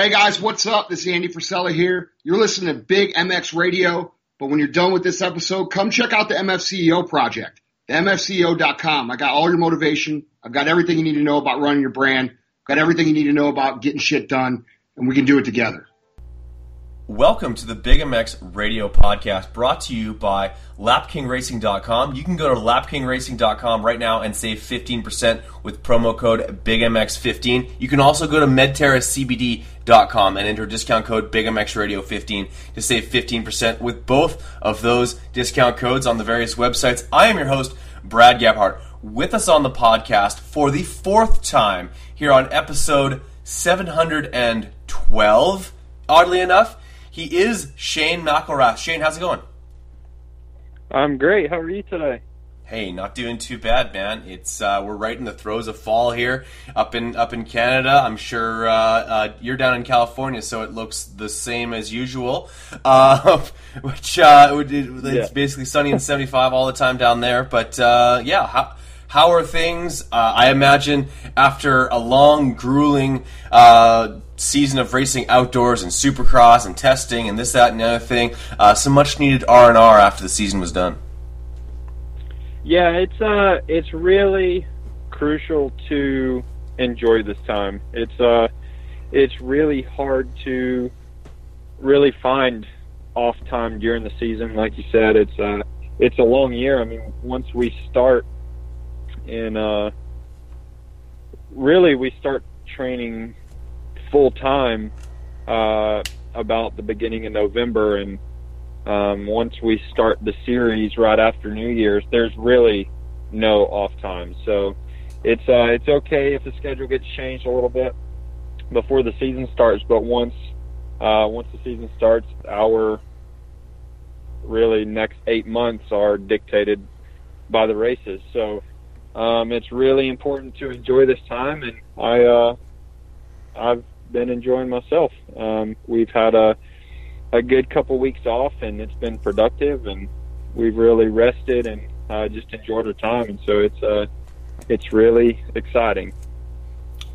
Hey guys, what's up? This is Andy Frisella here. You're listening to Big MX Radio, but when you're done with this episode, come check out the MFCEO project, the MFCEO.com. I got all your motivation. I've got everything you need to know about running your brand. Got everything you need to know about getting shit done, and we can do it together. Welcome to the Big MX Radio Podcast brought to you by LapKingRacing.com. You can go to LapKingRacing.com right now and save 15% with promo code BigMX15. You can also go to MedterraCBD.com and enter discount code BigMXRadio15 to save 15% with both of those discount codes on the various websites. I am your host, Brad Gebhart. With us on the podcast for the fourth time here on episode 712. Oddly enough, he is Shane McElrath. Shane, how's it going? I'm great. How are you today? Hey, not doing too bad, man. It's uh, we're right in the throes of fall here, up in up in Canada. I'm sure uh, uh, you're down in California, so it looks the same as usual. Uh, which uh, it's yeah. basically sunny and 75 all the time down there. But uh, yeah, how, how are things? I imagine after a long, grueling season of racing outdoors and supercross and testing and this, that, and the other thing. Uh, some much needed R and R after the season was done. Yeah, it's uh, it's really crucial to enjoy this time. It's uh, it's really hard to really find off time during the season. Like you said, it's uh, it's a long year. I mean, once we start in uh, really we start training full time uh, about the beginning of November, and um, once we start the series right after New Year's, there's really no off time. So it's uh, it's okay if the schedule gets changed a little bit before the season starts, but once uh, once the season starts, our really next eight months are dictated by the races. So um, it's really important to enjoy this time, and I uh, I've been enjoying myself. Um, we've had a a good couple weeks off, and it's been productive, and we've really rested and uh, just enjoyed our time, and so it's uh, it's really exciting.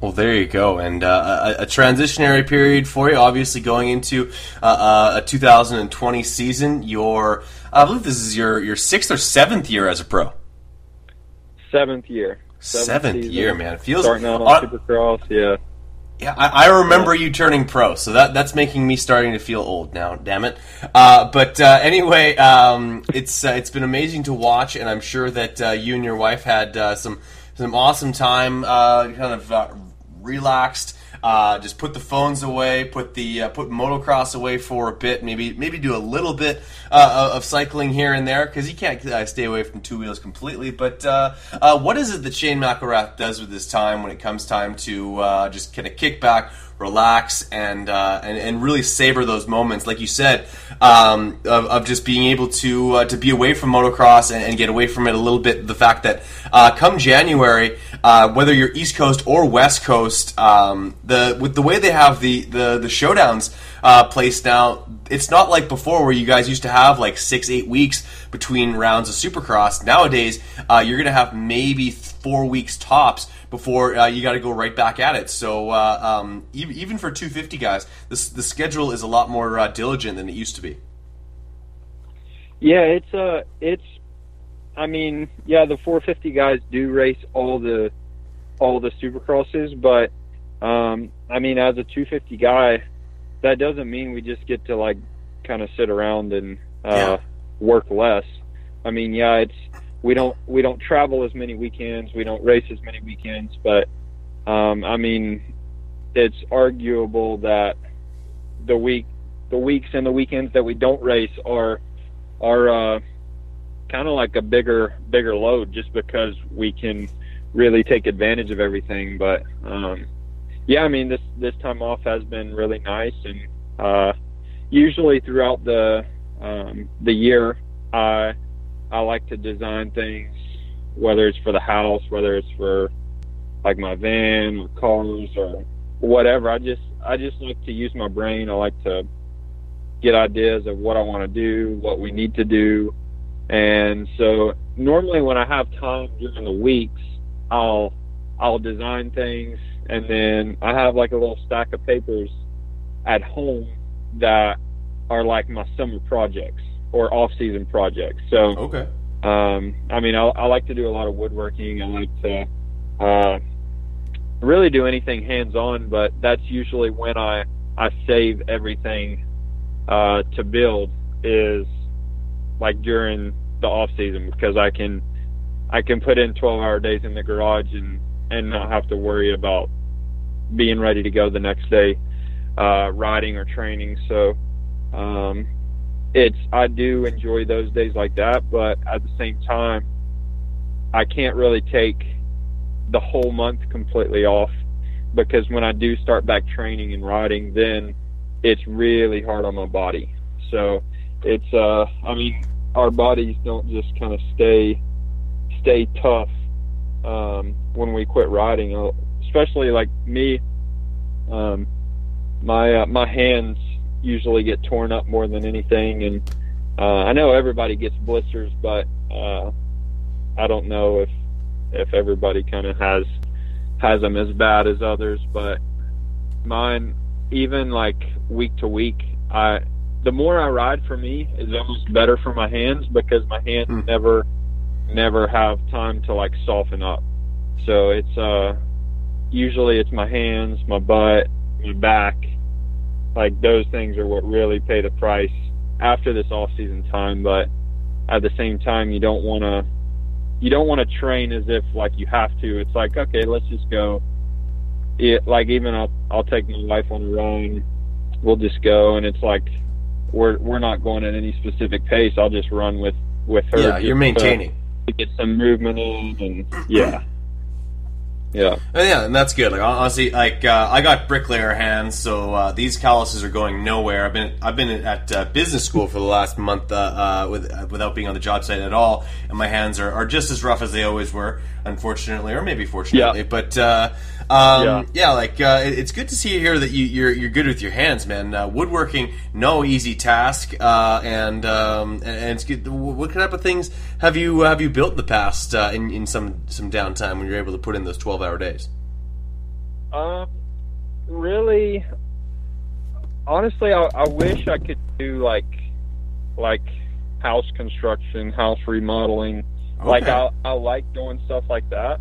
Well, there you go, and uh, a, a, transitionary period for you. Obviously, going into uh, uh a 2020 season, your I believe this is your your sixth or seventh year as a pro. Seventh year. Seventh, seventh year, man. It feels starting out on Supercross. Yeah. Yeah, I, I remember you turning pro, so that that's making me starting to feel old now. Damn it! Uh, but uh, anyway, um, it's uh, it's been amazing to watch, and I'm sure that uh, you and your wife had uh, some some awesome time, uh, kind of relaxed uh, just put the phones away, put the uh, put motocross away for a bit, maybe maybe do a little bit uh, of cycling here and there because you can't uh, stay away from two wheels completely. But uh, uh, what is it that Shane McElrath does with his time when it comes time to just kind of kick back? Relax and, uh, and and really savor those moments, like you said, um, of, of, just being able to uh, to be away from motocross and, and, get away from it a little bit. The fact that uh, come January, uh, whether you're East Coast or West Coast, um, the with the way they have the the, the showdowns uh, placed now, it's not like before where you guys used to have like six eight weeks between rounds of Supercross. Nowadays, uh, you're going to have maybe four weeks tops before uh, you got to go right back at it. So uh, um, even for 250 guys, this, the schedule is a lot more uh, diligent than it used to be. Yeah, it's uh, it's. I mean, yeah, the 450 guys do race all the all the supercrosses, but um, I mean, as a 250 guy, that doesn't mean we just get to like kind of sit around and uh, yeah. work less. I mean, yeah, it's we don't we don't travel as many weekends, we don't race as many weekends, but um, I mean, it's arguable that the week the weeks and the weekends that we don't race are are uh, kind of like a bigger bigger load just because we can really take advantage of everything. But um, yeah, I mean this this time off has been really nice, and uh, usually throughout the um, the year, I I like to design things, whether it's for the house, whether it's for like my van or cars or whatever. I just I just like to use my brain. I like to get ideas of what I want to do, what we need to do. And so normally when I have time during the weeks, I'll I'll design things and then I have like a little stack of papers at home that are like my summer projects or off season projects. So Okay. um, I mean, I, I like to do a lot of woodworking. I like to uh, really do anything hands on, but that's usually when I I save everything uh, to build is like during the off season because I can I can put in 12 hour days in the garage and and not have to worry about being ready to go the next day uh, riding or training. So um, it's I do enjoy those days like that, but at the same time, I can't really take the whole month completely off because when I do start back training and riding, then it's really hard on my body. So it's uh, I mean, our bodies don't just kind of stay stay tough um, when we quit riding, especially like me. Um, my uh, my hands usually get torn up more than anything, and uh, I know everybody gets blisters, but uh, I don't know if if everybody kind of has has them as bad as others. But mine, even like week to week, I the more I ride for me is almost better for my hands because my hands Hmm. never never have time to like soften up. So it's uh usually it's my hands, my butt, my back. Like those things are what really pay the price after this off season time, but at the same time you don't want to you don't want to train as if like you have to. It's like, okay, let's just go. It like even I'll I'll take my wife on a run. We'll just go and it's like we're we're not going at any specific pace. I'll just run with with her. Yeah, you're to- maintaining. to get some movement in and yeah. Yeah. And yeah, and that's good. Like honestly, like uh, I got bricklayer hands, so uh, these calluses are going nowhere. I've been I've been at uh, business school for the last month uh, uh, with uh, without being on the job site at all, and my hands are, are just as rough as they always were, unfortunately, or maybe fortunately. Yeah. But uh, um, yeah. Yeah. like uh, it- it's good to see here that you, you're you're good with your hands, man. Uh, woodworking, no easy task, uh, and um, and, and it's good. What type of things have you have you built in the past uh, in in some some downtime when you're able to put in those twelve hour days? Um, really, honestly, I, I wish I could do like, like house construction, house remodeling. Like I, I like doing stuff like that.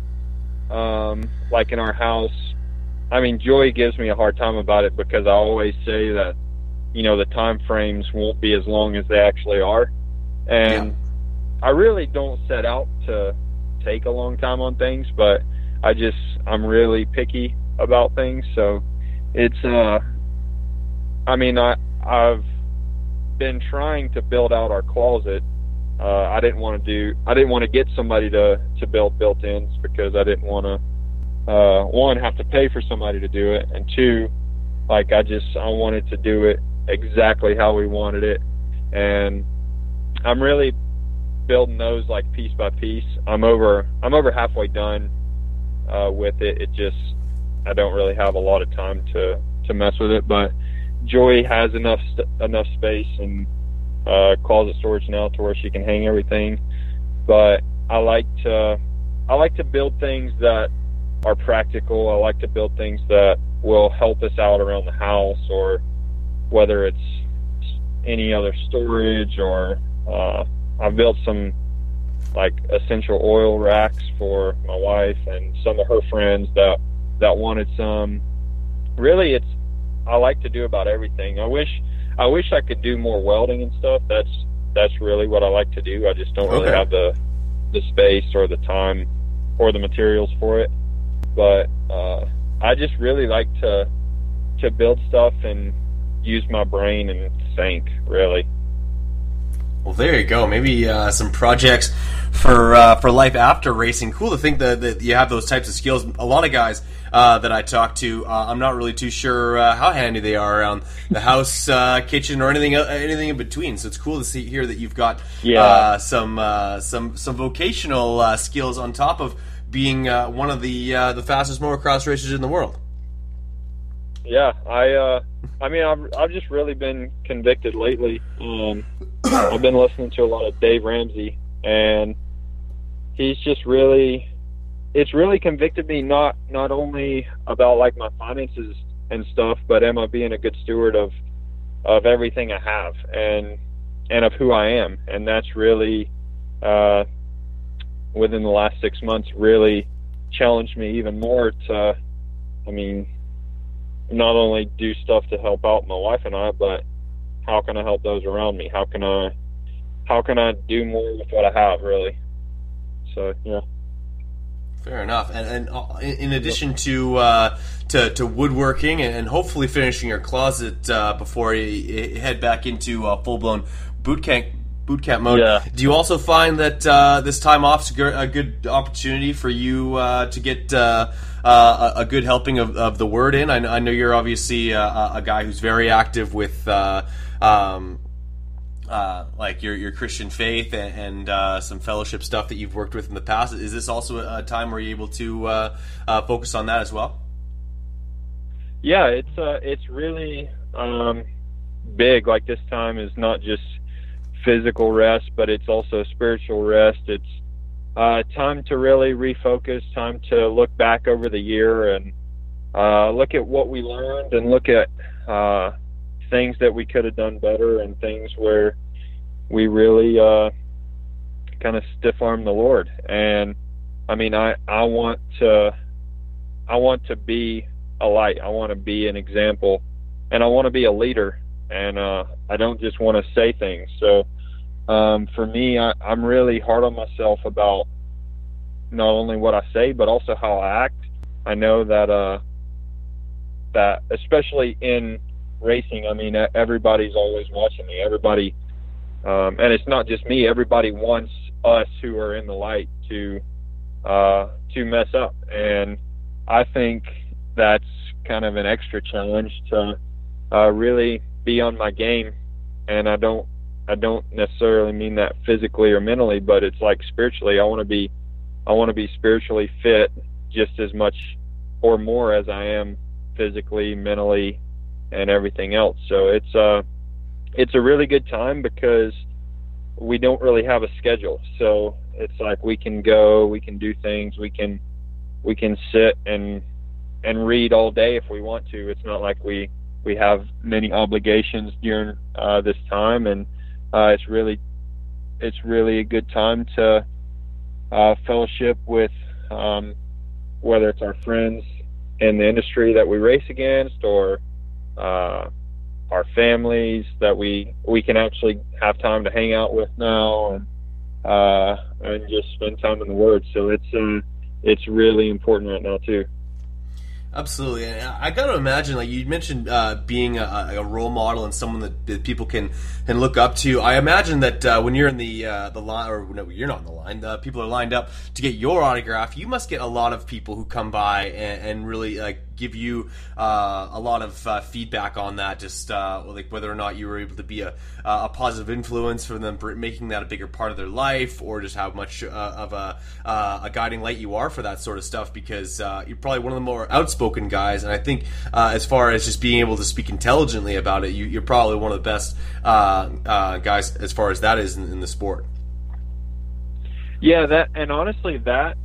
Um, like in our house. I mean, Joy gives me a hard time about it because I always say that, you know, the time frames won't be as long as they actually are, and I really don't set out to take a long time on things, but I just I'm really picky about things, so it's uh I mean I I've been trying to build out our closet. Uh I didn't want to do I didn't want to get somebody to to build built-ins because I didn't want to uh one have to pay for somebody to do it and two like I just I wanted to do it exactly how we wanted it and I'm really building those like piece by piece. I'm over I'm over halfway done uh, with it. It just I don't really have a lot of time to to mess with it, but Joy has enough st- enough space and uh, closet storage now to where she can hang everything. But I like to I like to build things that are practical. I like to build things that will help us out around the house, or whether it's any other storage or uh, I've built some like essential oil racks for my wife and some of her friends that that wanted some. Really, it's I like to do about everything. I wish I wish I could do more welding and stuff. That's that's really what I like to do. I just don't really Okay. have the the space or the time or the materials for it. But uh, I just really like to to build stuff and use my brain and think. Really. Well, there you go. Maybe uh, some projects for uh, for life after racing. Cool to think that, that you have those types of skills. A lot of guys uh, that I talk to, uh, I'm not really too sure uh, how handy they are around the house, uh, kitchen, or anything uh, anything in between. So it's cool to see here that you've got Yeah. uh, some uh, some some vocational uh, skills on top of being uh, one of the uh, the fastest motocross racers in the world. Yeah, I uh I mean I've I've just really been convicted lately. Um I've been listening to a lot of Dave Ramsey and he's just really it's really convicted me not not only about like my finances and stuff, but am I being a good steward of of everything I have and and of who I am? And that's really uh, within the last six months really challenged me even more to, I mean, not only do stuff to help out my wife and I, but how can I help those around me? How can I how can I do more with what I have really? So yeah. Fair enough. And, and uh, in addition to uh, to, to, woodworking and hopefully finishing your closet uh, before you, head back into uh, full blown boot camp boot camp mode, yeah. do you also find that uh, this time off is a good opportunity for you uh, to get a, a, good helping of, of, the word in? I, I know you're obviously a, a, guy who's very active with. Um, uh, like your your Christian faith and, and uh, some fellowship stuff that you've worked with in the past. Is this also a time where you're able to uh, uh focus on that as well? Yeah, it's uh, it's really um, big. Like this time is not just physical rest, but it's also spiritual rest. It's uh, time to really refocus. Time to look back over the year and look at what we learned and look at things that we could have done better and things where we really uh, kind of stiff arm the Lord. And I mean, I I want to I want to be a light. I want to be an example, and I want to be a leader. And uh, I don't just want to say things. So um, for me, I, I'm really hard on myself about not only what I say, but also how I act. I know that uh, that especially in racing, I mean, everybody's always watching me. Everybody, um, and it's not just me. Everybody wants us who are in the light to uh, to mess up, and I think that's kind of an extra challenge to uh, really be on my game. And I don't I don't necessarily mean that physically or mentally, but it's like spiritually. I want to be I want to be spiritually fit just as much or more as I am physically, mentally, and everything else. So it's uh it's a really good time because we don't really have a schedule. So it's like we can go, we can do things, we can we can sit and and read all day if we want to. It's not like we we have many obligations during uh, this time, and uh, it's really it's really a good time to uh, fellowship with um, whether it's our friends in the industry that we race against or uh, our families that we we can actually have time to hang out with now and uh, and just spend time in the Word. So it's uh, it's really important right now too. Absolutely, I got to imagine, like you mentioned, uh, being a, a, role model and someone that, that, people can can look up to. I imagine that uh, when you're in the uh, the line, or no, you're not in the line. people are lined up to get your autograph. You must get a lot of people who come by and, and really like give you uh, a lot of uh, feedback on that. Just uh, like whether or not you were able to be a, a positive influence for them, making that a bigger part of their life, or just how much of a a guiding light you are for that sort of stuff. Because you're probably one of the more outspoken guys, and I think uh, as far as just being able to speak intelligently about it, you, are probably one of the best uh, uh, guys as far as that is in, in, the sport. Yeah, that and honestly, that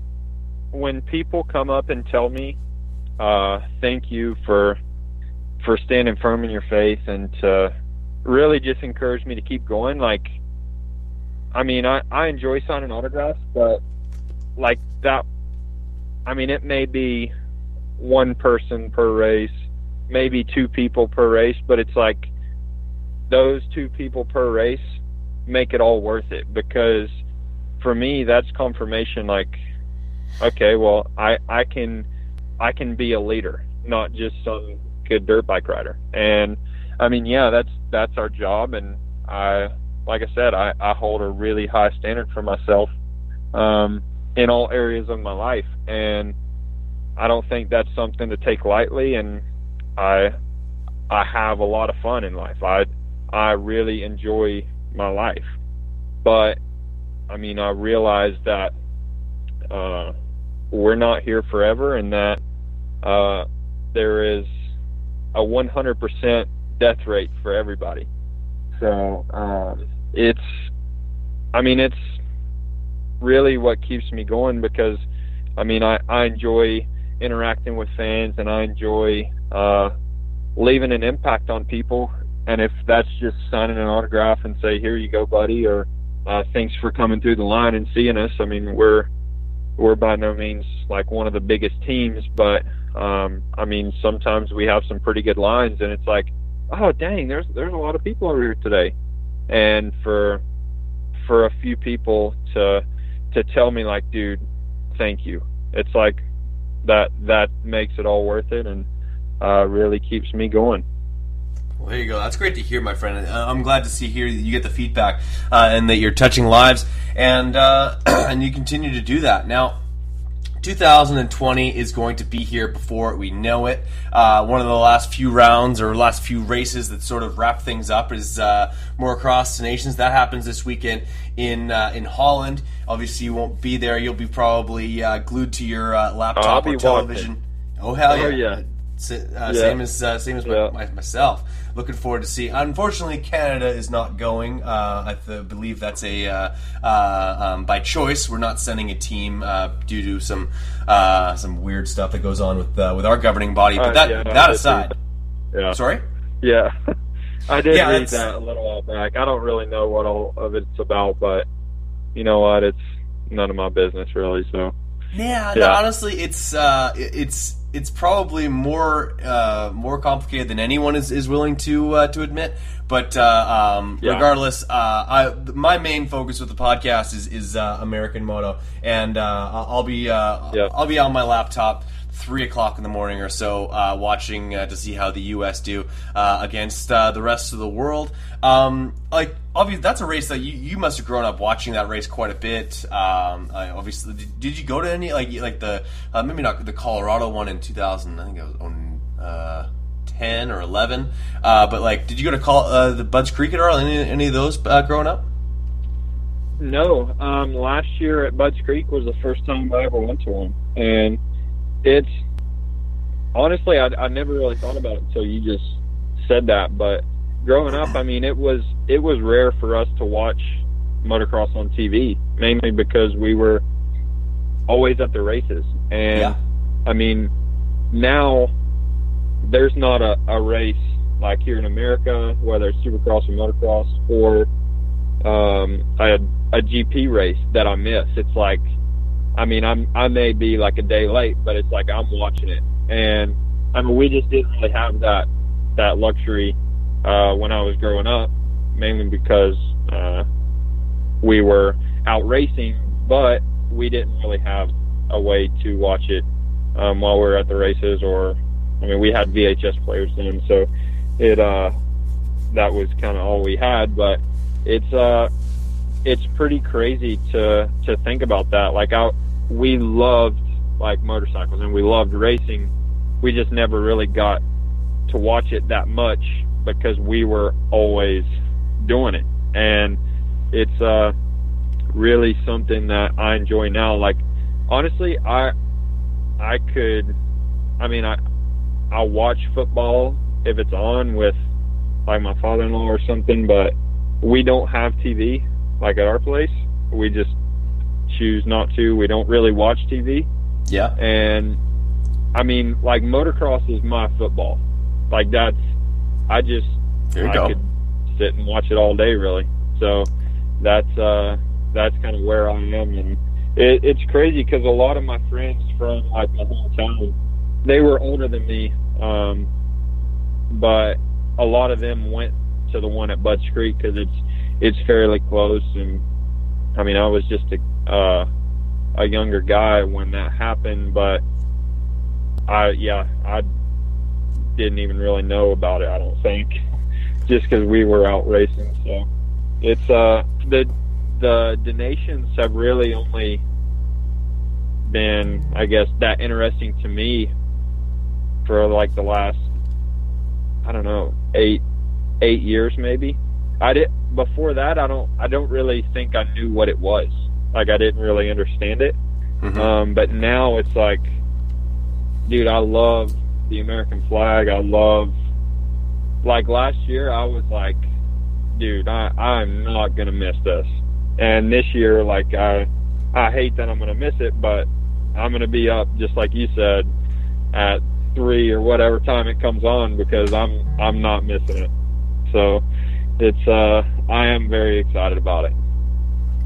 when people come up and tell me, uh, "Thank you for for standing firm in your faith," and to really just encourage me to keep going, like. I mean, I, I enjoy signing autographs, but like that I mean, it may be one person per race, maybe two people per race, but it's like those two people per race make it all worth it because for me that's confirmation like okay, well I I can I can be a leader, not just some good dirt bike rider. And I mean, yeah, that's that's our job and I like I said, I, I hold a really high standard for myself um, in all areas of my life. And I don't think that's something to take lightly, and I I have a lot of fun in life. I I really enjoy my life, but I mean I realize that uh, we're not here forever, and that uh, there is a 100% death rate for everybody. So um, it's I mean it's really what keeps me going because I mean I I enjoy interacting with fans, and I enjoy uh, leaving an impact on people. And if that's just signing an autograph and say, "Here you go, buddy," or uh, "Thanks for coming through the line and seeing us," I mean, we're we're by no means like one of the biggest teams, but um, I mean, sometimes we have some pretty good lines, and it's like, oh dang, there's there's a lot of people over here today, and for for a few people to to tell me like, dude, thank you. It's like that that makes it all worth it, and uh, really keeps me going. Well, there you go. That's great to hear, my friend. Uh, I'm glad to see here you get the feedback uh, and that you're touching lives, and uh, and you continue to do that. Now, 2020 is going to be here before we know it. Uh, one of the last few rounds or last few races that sort of wrap things up is uh, Motocross Nations. That happens this weekend in uh, in Holland. Obviously, you won't be there. You'll be probably uh, glued to your uh, laptop or television. Watching. Oh hell yeah! Oh, yeah. Uh, yeah. Same as same as yeah. my, myself looking forward to see. Unfortunately, Canada is not going. Uh, I th- believe that's a uh, uh, um, by choice. We're not sending a team uh, due to some uh, some weird stuff that goes on with with our governing body. But that yeah, that aside, yeah. Sorry. Yeah, I did read that a little while back. I don't really know what all of it's about, but you know what? It's none of my business really. So. Yeah, yeah. No, honestly, it's uh, it's it's probably more uh, more complicated than anyone is, is willing to uh, to admit. But uh, um, yeah. regardless, uh, I, my main focus with the podcast is is uh, American Moto, and uh, I'll be yep. I'll be on my laptop three o'clock in the morning or so, uh, watching uh, to see how the U.S. do uh, against the rest of the world. Um, like, obviously, that's a race that you, you must have grown up watching that race quite a bit. Um, obviously, did, did, you go to any like like the maybe not the Colorado one in 2000? I think it was on. 10 or 11 but like did you go to call the Budds Creek at all any, any of those growing up no um, last year at Budds Creek was the first time I ever went to one and it's honestly, I, I never really thought about it until you just said that. But growing up, I mean, it was it was rare for us to watch motocross on TV, mainly because we were always at the races. And yeah. I mean, now there's not a, a race like here in America, whether it's Supercross or motocross or um, a, a GP race that I miss. It's like I mean, I'm I may be like a day late, but it's like I'm watching it, and I mean, we just didn't really have that that luxury uh, when I was growing up, mainly because uh, we were out racing, but we didn't really have a way to watch it um, while we were at the races, or I mean, we had VHS players then, so it uh, that was kind of all we had, but it's uh, it's pretty crazy to to think about that. Like I we loved like motorcycles and we loved racing. We just never really got to watch it that much because we were always doing it. And it's uh really something that I enjoy now. Like honestly, I I could I mean I I'll watch football if it's on with like my father in law or something, but we don't have TV like at our place. We just choose not to. We don't really watch TV. Yeah. And I mean, like motocross is my football. Like that's I just there you I go. could sit and watch it all day really. So that's uh that's kind of where I am and it, it's crazy because a lot of my friends from like my hometown they were older than me um but a lot of them went to the one at Budds Creek because it's it's fairly close and I mean I was just a uh, a younger guy when that happened, but I yeah I didn't even really know about it. I don't think just because we were out racing. So it's uh the the donations have really only been I guess that interesting to me for like the last I don't know eight eight years maybe. I did before that. I don't I don't really think I knew what it was. Like I didn't really understand it. Mm-hmm. Um, but now it's like, dude, I love the American flag. I love, like last year, I was like, dude, I, I'm not gonna miss this. And this year, like I, I hate that I'm gonna miss it, but I'm gonna be up just like you said at three or whatever time it comes on because I'm I'm not missing it. So it's uh, I am very excited about it.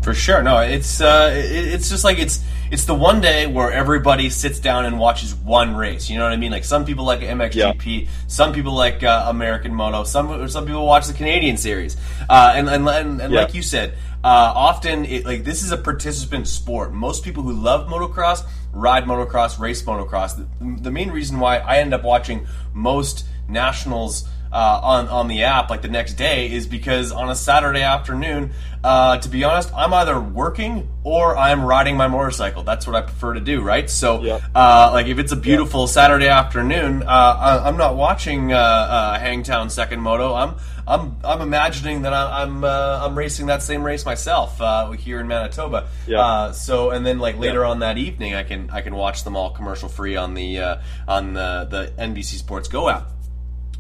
For sure, no, it's uh, it, it's just like it's it's the one day where everybody sits down and watches one race. You know what I mean? Like some people like MXGP, yeah. some people like uh, American Moto, some some people watch the Canadian series, uh, and and, and, and yeah. like you said, uh, often it, like this is a participant sport. Most people who love motocross ride motocross, race motocross. The, the main reason why I end up watching most nationals uh, on on the app like the next day is because on a Saturday afternoon, uh, to be honest, I'm either working or I'm riding my motorcycle. That's what I prefer to do, right? So, yeah. uh, like if it's a beautiful yeah. Saturday afternoon, uh, I'm not watching uh, uh, Hangtown Second Moto. I'm I'm I'm imagining that I'm I'm racing that same race myself here in Manitoba. Yeah. so and then like later yeah. on that evening, I can I can watch them all commercial free on the on the the NBC Sports Go app.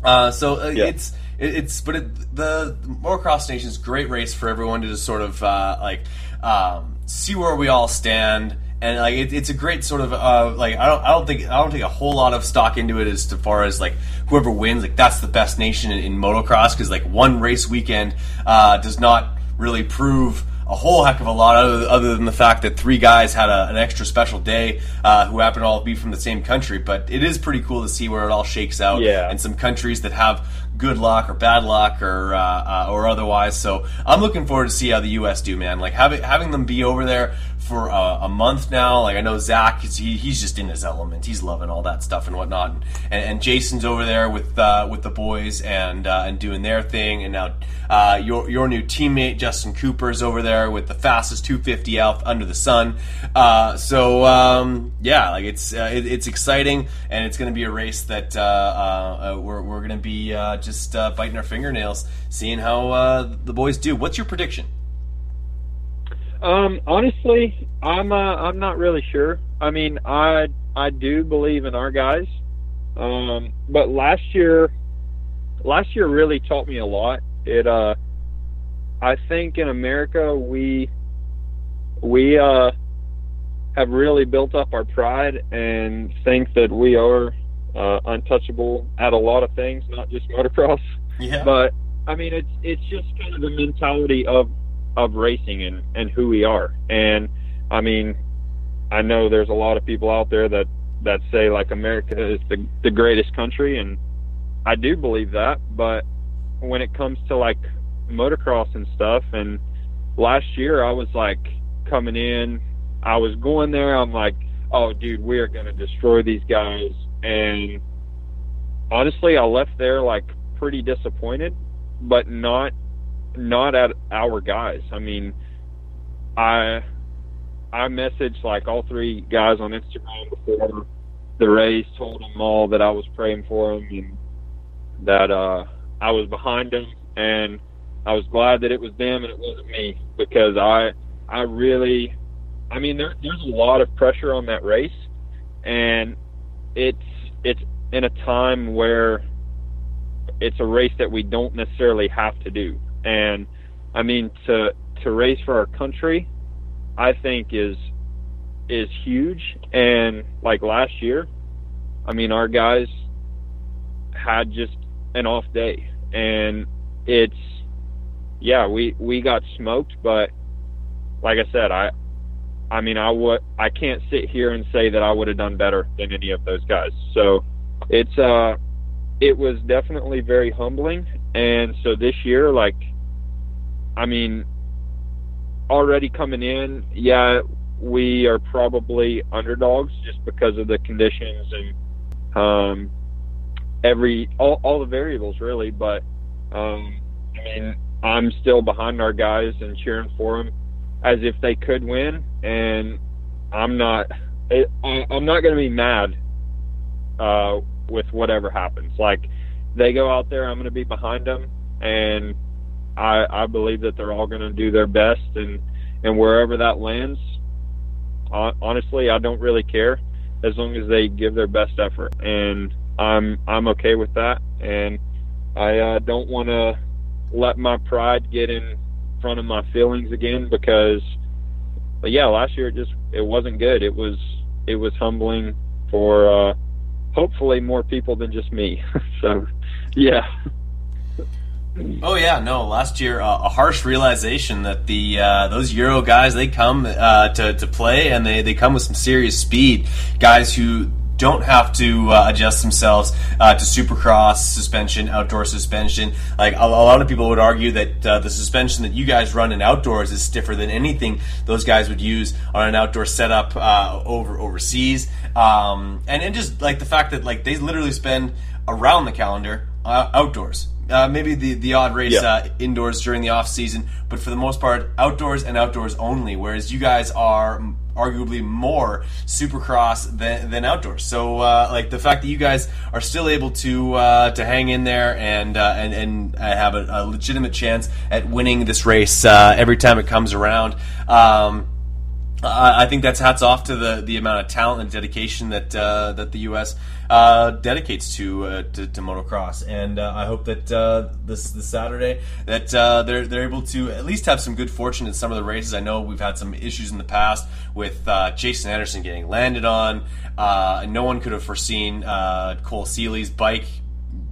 Uh, so uh, yeah. it's it, it's but it, the Motocross Nation is great race for everyone to just sort of uh, like um, see where we all stand. And like it, it's a great sort of uh, like I don't I don't think I don't take a whole lot of stock into it as far as like whoever wins like that's the best nation in, in motocross because like one race weekend uh, does not really prove a whole heck of a lot other, other than the fact that three guys had a, an extra special day uh, who happen to all be from the same country. But it is pretty cool to see where it all shakes out. Yeah. And some countries that have good luck or bad luck or uh, uh, or otherwise. So I'm looking forward to see how the U.S. do, man. Like having having them be over there for a, a, month now. Like I know Zach, he, he's just in his element. He's loving all that stuff and whatnot. And, and Jason's over there with uh, with the boys and uh, and doing their thing. And now uh, your your new teammate Justin Cooper's over there with the fastest 250 out under the sun. Uh, so um, yeah, like it's uh, it, it's exciting and it's going to be a race that uh, we're we're going to be just biting our fingernails, seeing how the boys do. What's your prediction? Um, honestly, I'm uh, I'm not really sure. I mean, I I do believe in our guys, um, but last year, last year really taught me a lot. It uh, I think in America we we uh have really built up our pride and think that we are uh, untouchable at a lot of things, not just motocross. Yeah. But I mean, it's it's just kind of the mentality of of racing and and who we are. And I mean, I know there's a lot of people out there that that say like America is the the greatest country, and I do believe that. But when it comes to like motocross and stuff, and last year I was like coming in, I was going there. I'm like, oh, dude, we are gonna destroy these guys. And honestly, I left there like pretty disappointed, but not not at our guys. I mean, I I messaged like all three guys on Instagram before the race, told them all that I was praying for them and that uh, I was behind them, and I was glad that it was them and it wasn't me because I I really, I mean, there, there's a lot of pressure on that race, and it's it's in a time where it's a race that we don't necessarily have to do. And I mean to to race for our country, I think is is huge. And like last year, I mean our guys had just an off day, and it's yeah we we got smoked, but like I said, I I mean I would I can't sit here and say that I would have done better than any of those guys. So it's uh it was definitely very humbling and so this year like I mean, already coming in, yeah, we are probably underdogs just because of the conditions and um, every all, all the variables really. But um, I mean, I'm still behind our guys and cheering for them as if they could win, and I'm not. It, I'm not going to be mad uh, with whatever happens. Like they go out there, I'm going to be behind them, and I, I believe that they're all going to do their best, and and wherever that lands, honestly, I don't really care as long as they give their best effort, and I'm I'm okay with that, and I uh, don't want to let my pride get in front of my feelings again because, yeah, last year it just it wasn't good. It was it was humbling for uh, hopefully more people than just me. so, yeah. Oh yeah, no. Last year, uh, a harsh realization that the uh, those Euro guys they come uh, to to play and they, they come with some serious speed. Guys who don't have to uh, adjust themselves uh, to supercross suspension, outdoor suspension. Like a, a lot of people would argue that uh, the suspension that you guys run in outdoors is stiffer than anything those guys would use on an outdoor setup uh, over overseas. Um, and and just like the fact that like they literally spend around the calendar uh, outdoors. Uh, maybe the, the odd race Yeah. uh, indoors during the off season, but for the most part, outdoors and outdoors only. Whereas you guys are arguably more supercross than, than outdoors. So, uh, like the fact that you guys are still able to uh, to hang in there and uh, and and uh, have a, a legitimate chance at winning this race uh, every time it comes around. Um, I I think that's hats off to the, the amount of talent and dedication that uh, that the U.S. Uh, dedicates to, uh, to to motocross, and uh, I hope that uh, this this Saturday that uh, they're they're able to at least have some good fortune in some of the races. I know we've had some issues in the past with uh, Jason Anderson getting landed on. Uh, no one could have foreseen uh, Cole Seely's bike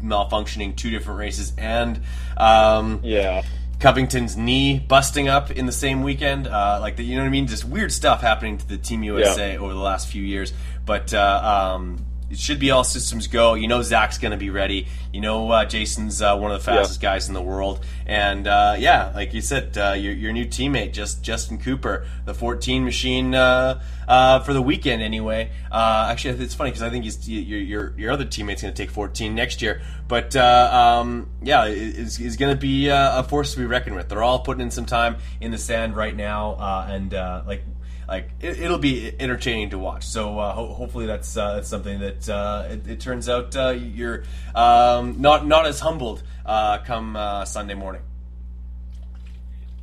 malfunctioning two different races, and um, Yeah. Covington's knee busting up in the same weekend. Uh, like the, you know what I mean? Just weird stuff happening to the Team USA over the last few years. But uh, um, it should be all systems go. You know Zach's going to be ready. You know uh, Jason's uh, one of the fastest guys in the world. And uh, yeah, like you said, uh, your, your new teammate, just Justin Cooper, the 14 machine uh, uh, for the weekend anyway. Uh, actually, it's funny because I think he's, your, your your other teammate's going to take 14 next year. But uh, um, yeah, it- it's, it's going to be uh, a force to be reckoned with. They're all putting in some time in the sand right now, uh, and uh, like like it, it'll be entertaining to watch. So uh, ho- hopefully that's uh, that's something that uh, it, it turns out uh, you're um, not not as humbled uh, come uh, Sunday morning.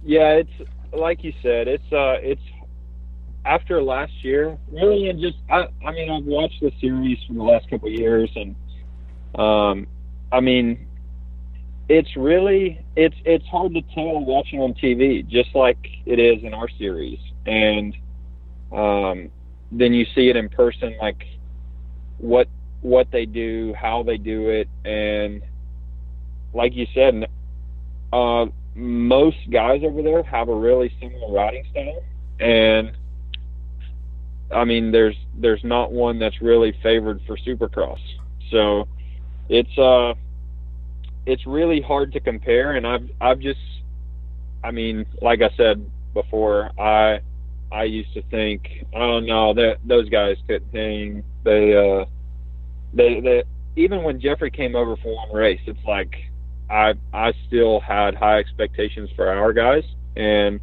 Yeah, it's like you said. It's it's after last year, really, and just I, I mean, I've watched the series for the last couple years, and um, I mean, it's really it's it's hard to tell watching on TV, just like it is in our series, and um, then you see it in person, like what what they do, how they do it, and like you said, uh, most guys over there have a really similar riding style, and I mean, there's there's not one that's really favored for Supercross. So it's uh it's really hard to compare, and I've I've just I mean, like I said before, I I used to think, oh no, that those guys couldn't hang. They uh they they even when Jeffrey came over for one race, it's like I I still had high expectations for our guys, and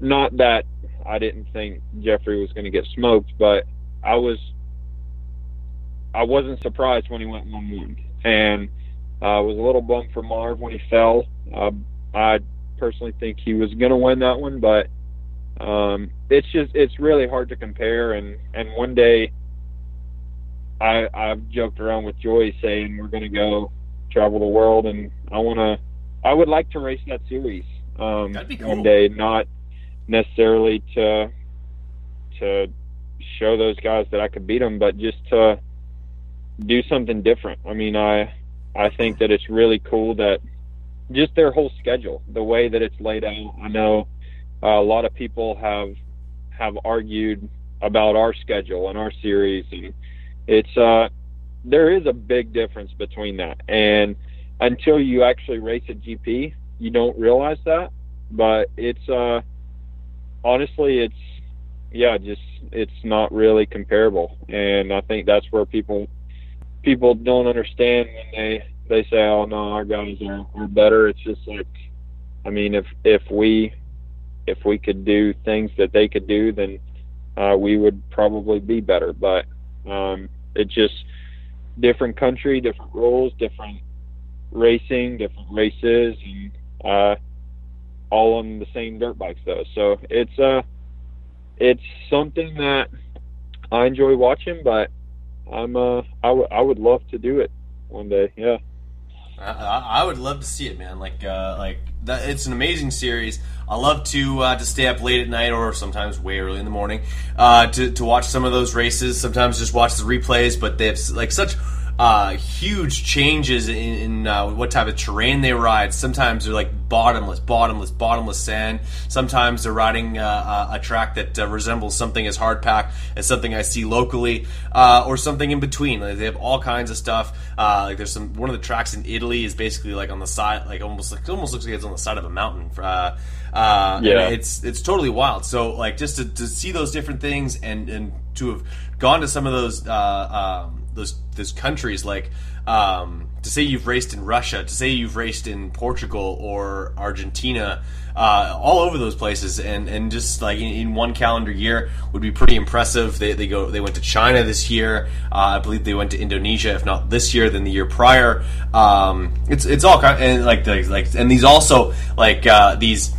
not that I didn't think Jeffrey was going to get smoked, but I was I wasn't surprised when he went one one, and I was a little bummed for Marv when he fell. Uh, I personally think he was going to win that one, but um, it's just it's really hard to compare. And and one day, I I've joked around with Joy saying we're going to go travel the world, and I want to. I would like to race that series um, That'd be cool. one day, not necessarily to to show those guys that I could beat them, but just to do something different. I mean, I I think that it's really cool that just their whole schedule, the way that it's laid out. I know uh, a lot of people have have argued about our schedule and our series, and it's uh, there is a big difference between that. And until you actually race a GP, you don't realize that. But it's uh, honestly, it's yeah, just it's not really comparable. And I think that's where people people don't understand when they they say, "Oh no, our guys are, are better." It's just like, I mean, if if we if we could do things that they could do, then uh, we would probably be better. But um, it's just different country, different rules, different racing, different races, and uh, all on the same dirt bikes though. So it's uh it's something that I enjoy watching, but I'm uh I would I would love to do it one day. Yeah. I, I would love to see it, man. Like, uh, like it's an amazing series. I love to uh, to stay up late at night or sometimes way early in the morning uh, to to watch some of those races. Sometimes just watch the replays, but they have like such uh, huge changes in, in uh, what type of terrain they ride. Sometimes they're like bottomless, bottomless, bottomless sand. Sometimes they're riding uh, a track that uh, resembles something as hard packed as something I see locally, uh, or something in between. Like they have all kinds of stuff. Uh, like there's some one of the tracks in Italy is basically like on the side, like almost like almost looks like it's on the side of a mountain. Uh, uh, yeah, it's it's totally wild. So like just to, to see those different things and and to have gone to some of those uh, um, those those countries like um, to say you've raced in Russia, to say you've raced in Portugal or Argentina, uh, all over those places, and, and just like in, in, one calendar year would be pretty impressive. They, they go they went to China this year. Uh, I believe they went to Indonesia, if not this year, then the year prior. Um, it's it's all kind of, and like like and these also like uh, these.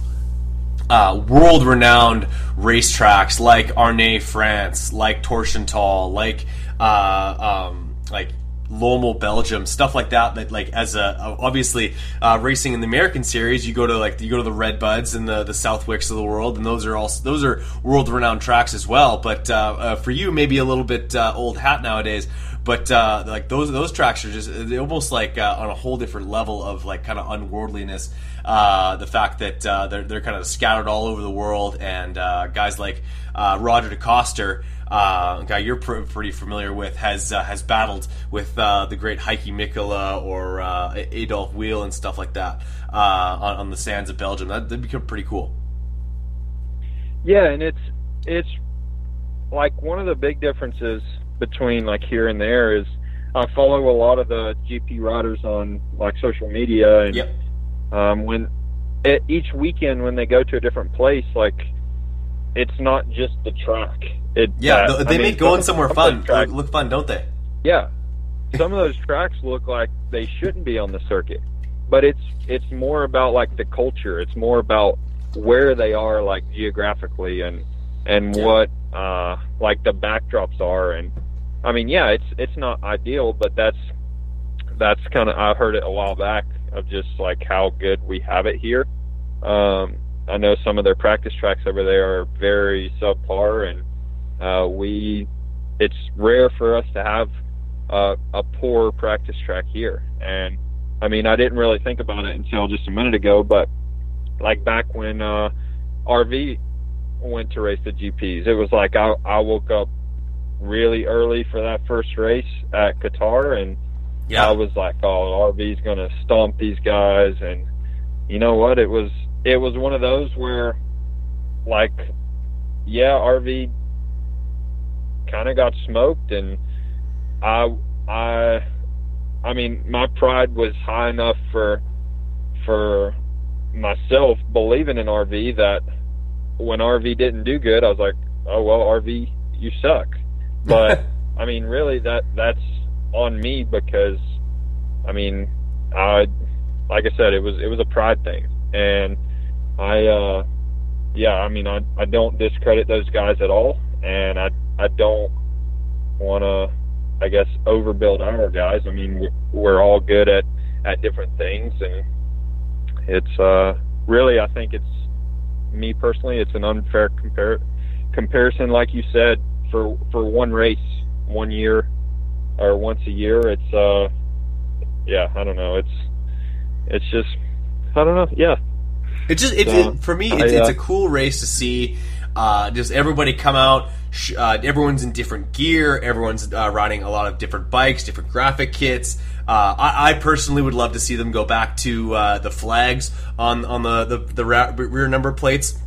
Uh, world-renowned racetracks like Ernée, France, like Teutschenthal, like uh, um, like Lommel, Belgium, stuff like that. That like as a obviously uh, racing in the American series, you go to like you go to the Red Buds and the the Southwicks of the world, and those are all those are world renowned tracks as well. But uh, uh, for you, maybe a little bit uh, old hat nowadays. But uh, like those those tracks are just almost like uh, on a whole different level of like kind of unworldliness. the fact that they're they're kind of scattered all over the world, and guys like Roger DeCoster uh, guy you're pr- pretty familiar with, has uh, has battled with uh, the great Heikki Mikkola or uh, Adolf Weil and stuff like that uh, on, on, the sands of Belgium. That, would be pretty cool. Yeah, and it's it's like one of the big differences between like here and there is I follow a lot of the GP riders on like social media, and yep. um, when it, each weekend when they go to a different place, like it's not just the track. It, yeah, uh, they I make going somewhere fun tracks, look, look fun, don't they? Yeah, some of those tracks look like they shouldn't be on the circuit, but it's it's more about like the culture. It's more about where they are like geographically and and yeah. what uh like the backdrops are and I mean yeah it's it's not ideal but that's that's kind of I heard it a while back of just like how good we have it here um I know some of their practice tracks over there are very subpar, and uh, we it's rare for us to have uh, a poor practice track here. And I mean, I didn't really think about it until just a minute ago, but like back when uh, RV went to race the GPs, it was like I, I woke up really early for that first race at Qatar, and yeah. I was like, "Oh, RV's gonna stomp these guys," and you know what? It was it was one of those where, like, yeah, RV kind of got smoked, and I, I, I mean, my pride was high enough for, for myself believing in RV that when RV didn't do good, I was like, oh well, RV, you suck. But I mean, really, that that's on me because, I mean, I, like I said, it was it was a pride thing, and I, uh, yeah, I mean, I, I don't discredit those guys at all, and I, I don't want to, I guess, overbuild our guys. I mean, we're all good at, at different things, and it's, uh, really, I think it's, me personally, it's an unfair compar- comparison, like you said, for, for one race, one year, or once a year. It's, uh, yeah, I don't know. It's, it's just, I don't know. Yeah, it's just it, so, it, for me. It's, it's, a cool race to see. Uh, just everybody come out. Uh, everyone's in different gear. Everyone's uh, riding a lot of different bikes, different graphic kits. Uh, I, I, personally would love to see them go back to uh, the flags on on the the, the rear number plates.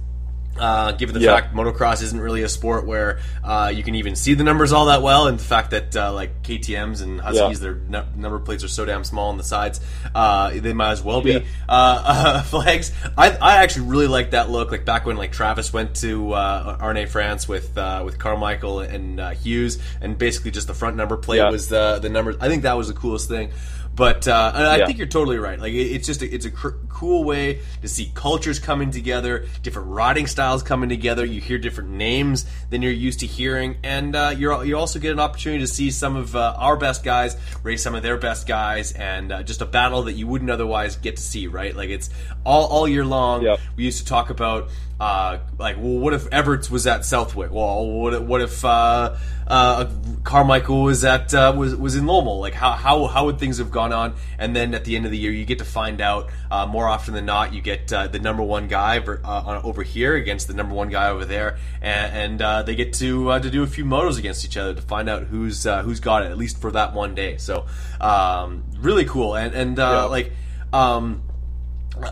Uh, given the yeah. fact motocross isn't really a sport where uh, you can even see the numbers all that well, and the fact that uh, like KTM's and Huskies, yeah. their number plates are so damn small on the sides, uh, they might as well be yeah. Uh, flags. I, I actually really like that look. Like back when like Travis went to uh, Ernée France with with Carmichael and Hughes, and basically just the front number plate was the the numbers. I think that was the coolest thing. But uh, I Yeah. think you're totally right. Like it, it's just a, it's a cr- cool way to see cultures coming together, different riding styles coming together. You hear different names than you're used to hearing, and uh, you're you also get an opportunity to see some of uh, our best guys race some of their best guys, and uh, just a battle that you wouldn't otherwise get to see. Right? Like it's all all year long. Yep. We used to talk about uh, like, well, what if Everts was at Southwick? Well, what if, what if uh, uh, Carmichael was at uh, was was in Lowell? Like, how, how how would things have gone on? And then at the end of the year, you get to find out uh, more often than not. You get uh, the number one guy uh, over here against the number one guy over there, and, and uh, they get to uh, to do a few motos against each other to find out who's uh, who's got it at least for that one day. So, um, really cool, and and uh, Yeah. like um,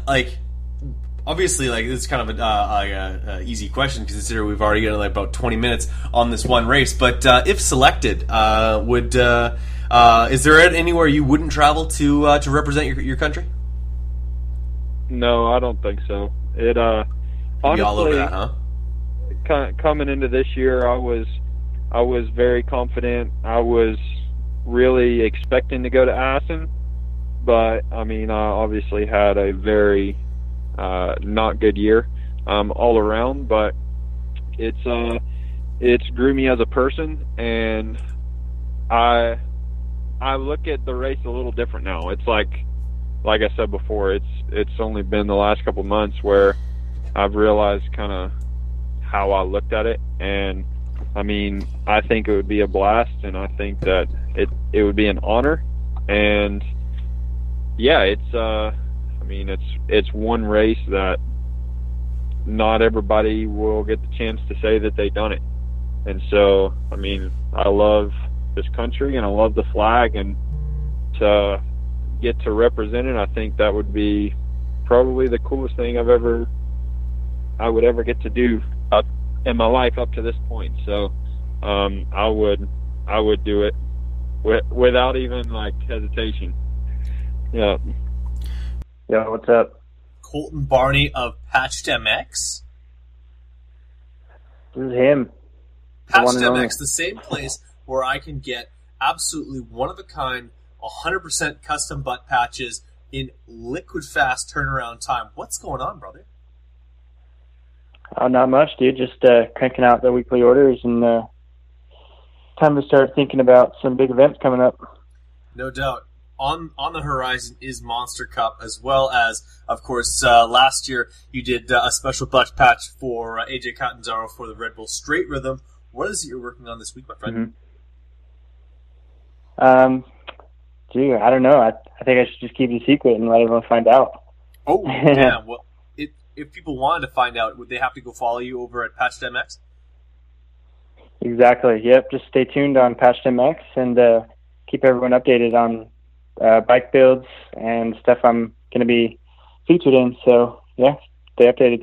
like obviously like this is kind of a, uh, a easy question considering we've already got like about 20 minutes on this one race but uh, if selected uh, would uh, uh, is there anywhere you wouldn't travel to uh, to represent your, your country No, I don't think so. It uh, honestly, all over that huh co- coming into this year, I was I was very confident. I was really expecting to go to Assen, but I mean, I obviously had a very uh, not good year um, all around. But it's uh, it's grew me as a person, and I I look at the race a little different now. It's like like I said before, it's it's only been the last couple months where I've realized kind of how I looked at it, and I mean, I think it would be a blast, and I think that it it would be an honor, and yeah, it's uh, I mean, it's it's one race that not everybody will get the chance to say that they done it, and so I mean, I love this country and I love the flag, and to get to represent it, I think that would be probably the coolest thing I've ever I would ever get to do up in my life up to this point. So um, I would I would do it wi- without even like hesitation. Yeah. Yo, what's up? colton barney of patched mx This is him. Patched only. mx the same place where i can get absolutely one of a kind 100% custom butt patches in liquid fast turnaround time what's going on brother Oh, not much, dude. Just uh, cranking out the weekly orders and uh, time to start thinking about some big events coming up. No doubt. On on the horizon is Monster Cup, as well as, of course, uh, last year you did uh, a special butt patch for uh, AJ Catanzaro for the Red Bull Straight Rhythm. What is it you're working on this week, my friend? Um, gee, I don't know. I, I think I should just keep it a secret and let everyone find out. Oh, yeah. Well, if if people wanted to find out, would they have to go follow you over at Patched MX? Exactly. Yep. Just stay tuned on Patched MX and uh, keep everyone updated on uh, bike builds and stuff I'm going to be featured in. So yeah, stay updated.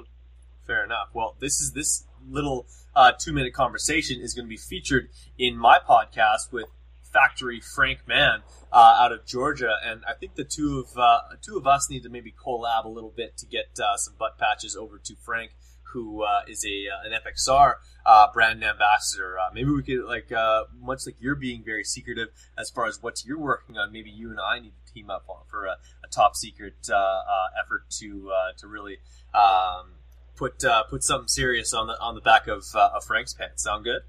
Fair enough. Well, this is this little uh, two minute conversation is going to be featured in my podcast with Factory Frank Mann uh, out of Georgia, and I think the two of uh, two of us need to maybe collab a little bit to get uh, some butt patches over to Frank, who uh, is a uh, an FXR uh, brand ambassador. Uh, maybe we could like much like you're being very secretive as far as what you're working on. Maybe you and I need to team up on for a, a top secret effort to to really. Um, put put something serious on the on the back of, of Frank's pants. Sound good?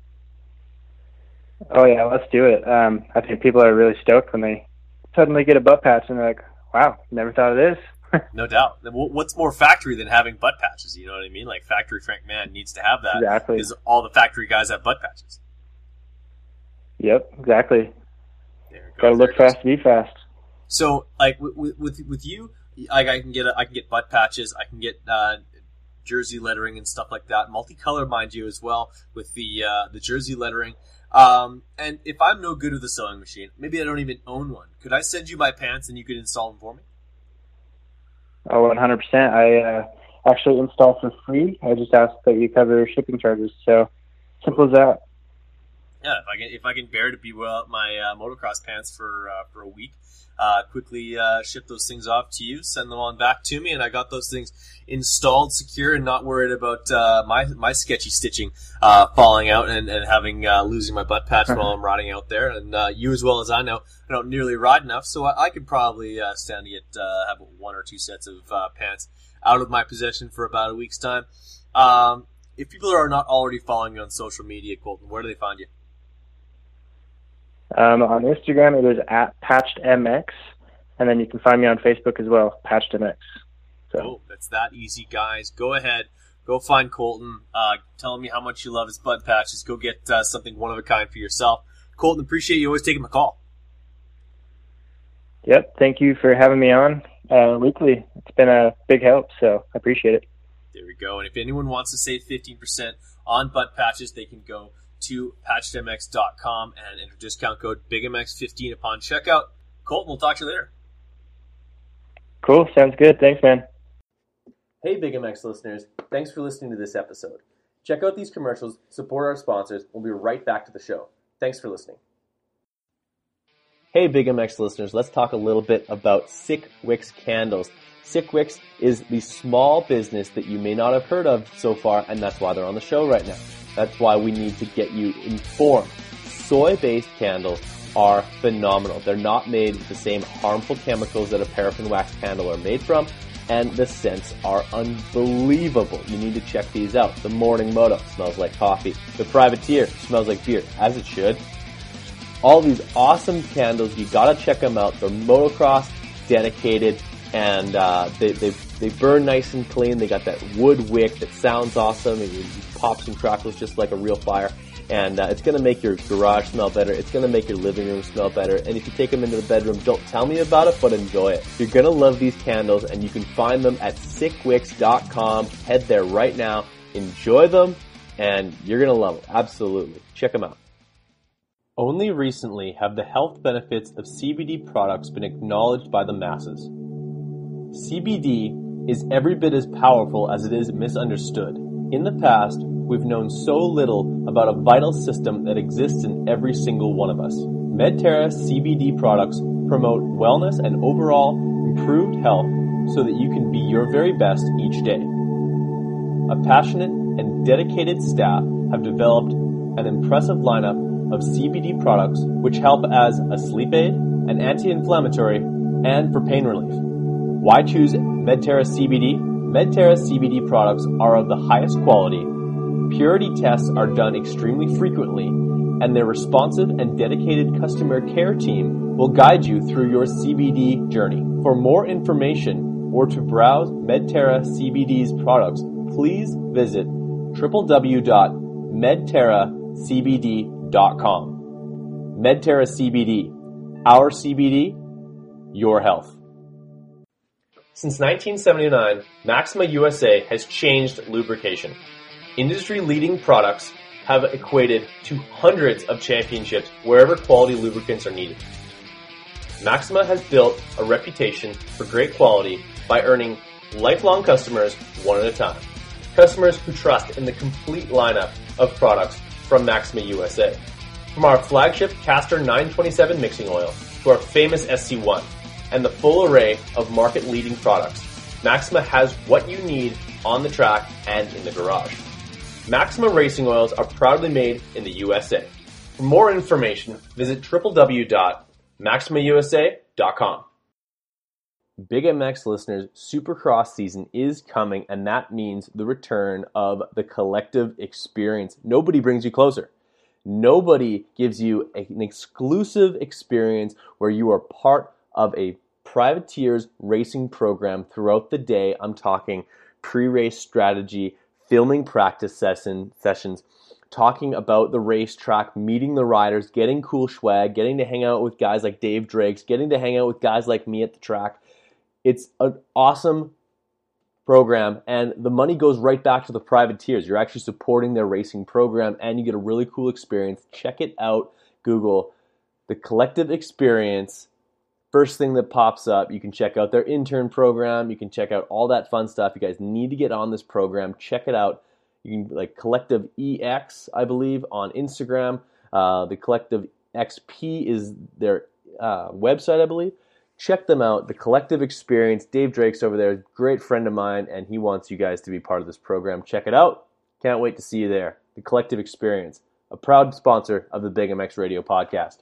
Oh yeah, let's do it. Um, I think people are really stoked when they suddenly get a butt patch and they're like, "Wow, never thought of this." No doubt. What's more factory than having butt patches? You know what I mean? Like factory Frank Man needs to have that Exactly. because all the factory guys have butt patches. Yep, exactly. There it goes, Got to there look it fast be fast. So like with with- with with you, like I can get a, I can get butt patches. I can get uh, jersey lettering and stuff like that. Multicolor, mind you, as well with the uh, the jersey lettering. Um, and if I'm no good with a sewing machine, maybe I don't even own one. Could I send you my pants and you could install them for me? Oh, 100%. I uh, actually install for free. I just ask that you cover shipping charges. So simple as that. Yeah, if I can if I can bear to be well my uh, motocross pants for uh, for a week, uh, quickly uh, ship those things off to you, send them on back to me, and I got those things installed, secure, and not worried about uh, my my sketchy stitching uh, falling out and, and having uh, losing my butt patch while I'm riding out there. And uh, you, as well as I know, I don't nearly ride enough, so I, I could probably stand to get have one or two sets of pants out of my possession for about a week's time. Um, if people are not already following you on social media, Colton, where do they find you? Um, on Instagram, it is at PatchedMX, and then you can find me on Facebook as well, PatchedMX. So. Oh, that's that easy, guys. Go ahead, go find Colton. Uh, tell me how much you love his butt patches. Go get uh, something one of a kind for yourself. Colton, appreciate you always taking the call. Yep, thank you for having me on uh, weekly. It's been a big help, so I appreciate it. There we go. And if anyone wants to save 15% on butt patches, they can go to patchedmx.com and enter discount code BigMX15 upon checkout. Colton, we'll talk to you later. Cool. Sounds good. Thanks, man. Hey, Big MX listeners. Thanks for listening to this episode. Check out these commercials, support our sponsors. We'll be right back to the show. Thanks for listening. Hey, Big MX listeners. Let's talk a little bit about Sick Wicks candles. Sick Wicks is the small business that you may not have heard of so far, and that's why they're on the show right now. That's why we need to get you informed. Soy-based candles are phenomenal. They're not made with the same harmful chemicals that a paraffin wax candle are made from, and the scents are unbelievable. You need to check these out. The Morning Moto smells like coffee. The Privateer smells like beer, as it should. All these awesome candles, you gotta check them out. They're motocross dedicated, and uh, they, they they burn nice and clean. They got that wood wick that sounds awesome. It pops and crackles just like a real fire. And uh, it's going to make your garage smell better. It's going to make your living room smell better. And if you take them into the bedroom, don't tell me about it, but enjoy it. You're going to love these candles, and you can find them at sickwicks.com. Head there right now. Enjoy them, and you're going to love it. Absolutely. Check them out. Only recently have the health benefits of CBD products been acknowledged by the masses. CBD is every bit as powerful as it is misunderstood. In the past, we've known so little about a vital system that exists in every single one of us. Medterra CBD products promote wellness and overall improved health so that you can be your very best each day. A passionate and dedicated staff have developed an impressive lineup of CBD products which help as a sleep aid, an anti-inflammatory, and for pain relief. Why choose Medterra CBD? Medterra CBD products are of the highest quality. Purity tests are done extremely frequently, and their responsive and dedicated customer care team will guide you through your CBD journey. For more information or to browse Medterra CBD's products, please visit www.medterracbd.com. Medterra CBD, our CBD, your health. Since 1979, Maxima USA has changed lubrication. Industry-leading products have equated to hundreds of championships wherever quality lubricants are needed. Maxima has built a reputation for great quality by earning lifelong customers one at a time. Customers who trust in the complete lineup of products from Maxima USA. From our flagship Castor 927 mixing oil to our famous SC1, and the full array of market leading products. Maxima has what you need on the track and in the garage. Maxima racing oils are proudly made in the USA. For more information, visit www.maximausa.com. Big MX listeners, Supercross season is coming, and that means the return of the collective experience. Nobody brings you closer. Nobody gives you an exclusive experience where you are part of a privateers racing program throughout the day. I'm talking pre-race strategy, filming practice session, sessions, talking about the racetrack, meeting the riders, getting cool swag, getting to hang out with guys like Dave Drakes, getting to hang out with guys like me at the track. It's an awesome program and the money goes right back to the privateers. You're actually supporting their racing program and you get a really cool experience. Check it out. Google the collective experience first thing that pops up. You can check out their intern program. You can check out all that fun stuff. You guys need to get on this program. Check it out. You can like Collective EX, I believe, on Instagram. Uh, the Collective XP is their uh, website, I believe. check them out. The Collective Experience. Dave Drake's over there, great friend of mine, and he wants you guys to be part of this program. Check it out. Can't wait to see you there. The Collective Experience, a proud sponsor of the Big MX Radio podcast.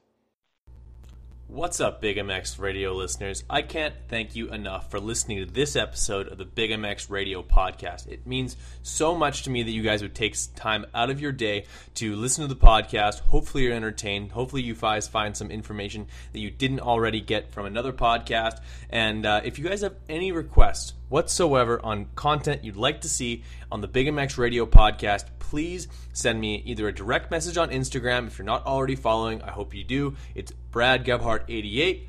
What's up, Big MX radio listeners? I can't thank you enough for listening to this episode of the Big MX radio podcast. It means so much to me that you guys would take time out of your day to listen to the podcast. Hopefully, you're entertained. Hopefully, you guys find some information that you didn't already get from another podcast. And uh, if you guys have any requests whatsoever on content you'd like to see on the Big MX radio podcast, please send me either a direct message on Instagram if you're not already following. I hope you do. It's Brad Gebhart88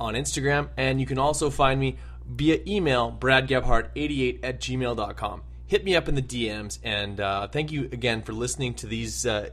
on Instagram, and you can also find me via email, bradgebhart88 at gmail.com. Hit me up in the DMs, and uh, thank you again for listening to these uh,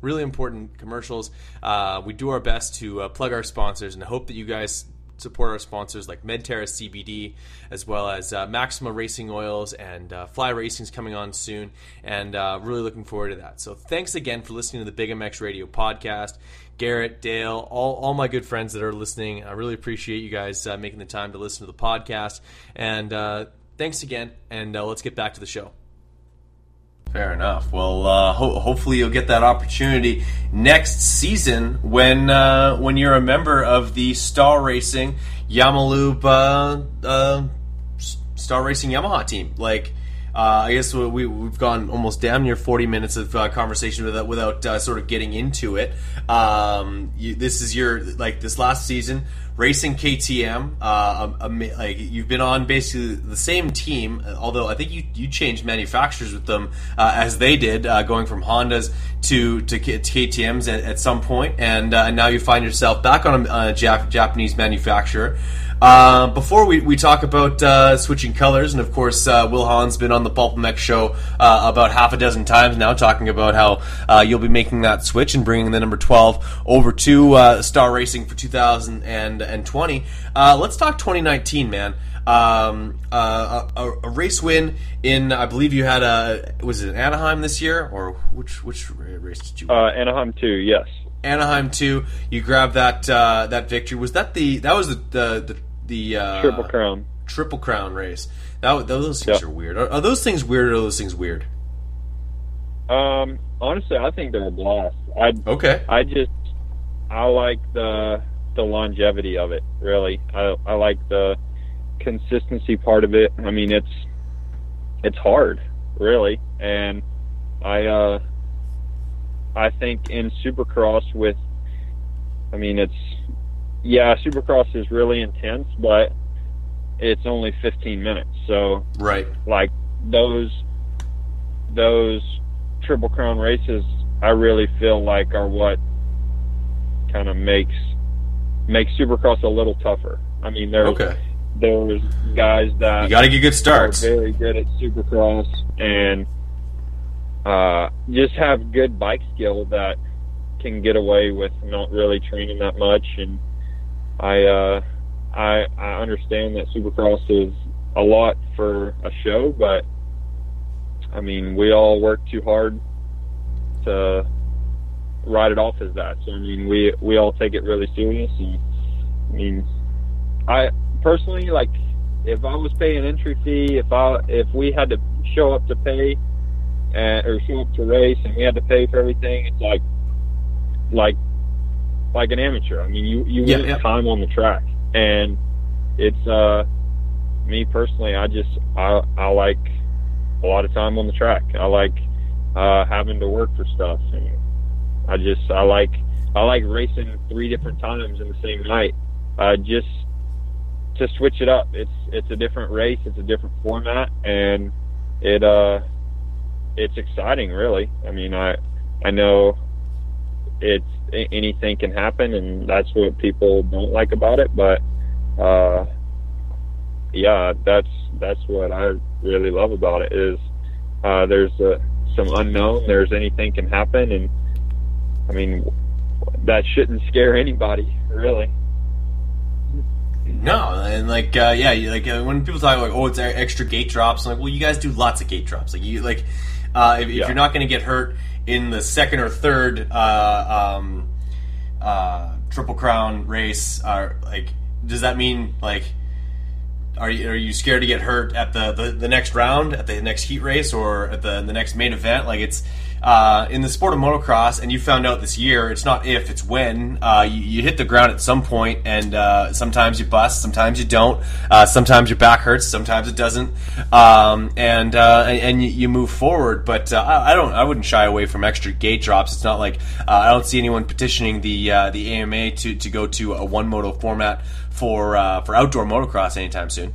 really important commercials. Uh, we do our best to uh, plug our sponsors, and hope that you guys support our sponsors like Medterra CBD, as well as uh, Maxima Racing Oils and uh, Fly Racing's coming on soon, and uh, really looking forward to that. So thanks again for listening to the Big MX Radio podcast. Garrett, Dale, all, all my good friends that are listening, I really appreciate you guys uh, making the time to listen to the podcast. And uh, thanks again, and uh, let's get back to the show. Fair enough. Well, uh, ho- hopefully you'll get that opportunity next season when uh, when you're a member of the Star Racing Yamalube uh, Star Racing Yamaha team. Like, uh, I guess we, we've gone almost damn near 40 minutes of uh, conversation without, without uh, sort of getting into it. Um, you, this is your like this last season racing KTM. Uh, um, like you've been on basically the same team, although I think you you changed manufacturers with them uh, as they did, uh, going from Hondas to to, to KTM's at, at, some point, and, uh, and now you find yourself back on a, a Jap- Japanese manufacturer. Uh, before we, we talk about uh, switching colors, and of course, uh, Will Hahn's been on the Pulp MX show uh, about half a dozen times now, talking about how uh, you'll be making that switch and bringing the number 12 over to uh, Star Racing for 2020. let's talk 2019, man. Um, a, a, race win in, I believe you had a, was it Anaheim this year, or which which race did you? Anaheim 2, yes. Anaheim two. You grabbed that uh, that victory. Was that the that was the the, the the uh, triple crown triple crown race. That those things are weird. Are, are, those things weird or are those things weird? Um, honestly, I think they're a blast. I okay. I just I like the the longevity of it. Really, I I like the consistency part of it. I mean, it's it's hard, really, and I uh I think in Supercross with I mean, it's yeah, Supercross is really intense, but it's only 15 minutes. So right, like those those Triple Crown races, I really feel like are what kind of makes makes Supercross a little tougher. I mean, there's okay. there's guys that you got to get good starts. very good at Supercross and uh, just have good bike skill that can get away with not really training that much and I uh, I I understand that Supercross is a lot for a show, but I mean we all work too hard to write it off as that. So I mean we we all take it really serious, and I mean I personally like if I was paying entry fee, if I if we had to show up to pay and, or show up to race and we had to pay for everything, it's like like like an amateur. I mean, you you yeah, yeah. time on the track, and it's uh me personally. I just I I like a lot of time on the track. I like uh having to work for stuff, and I just I like I like racing three different times in the same night. Uh, just to switch it up. It's it's a different race. It's a different format, and it uh it's exciting. Really, I mean, I I know it's anything can happen, and that's what people don't like about it. But uh, yeah, that's that's what I really love about it is uh, there's uh, some unknown. There's anything can happen, and I mean that shouldn't scare anybody, really. No, and like uh, yeah, like uh, when people talk like, oh, it's extra gate drops. I'm like, well, you guys do lots of gate drops. Like you like uh, if, yeah. if, you're not going to get hurt in the second or third uh, um, uh, Triple Crown race, are like does that mean like are you, are you scared to get hurt at the, the, the next round, at the next heat race, or at the, the next main event? Like it's uh, in the sport of motocross, and you found out this year, it's not if, it's when. Uh, you, you, hit the ground at some point, and uh, sometimes you bust, sometimes you don't. Uh, sometimes your back hurts, sometimes it doesn't, um, and, uh, and you, move forward. But uh, I, I, don't, I wouldn't shy away from extra gate drops. It's not like I don't see anyone petitioning the the AMA to, to go to a one moto format for for outdoor motocross anytime soon.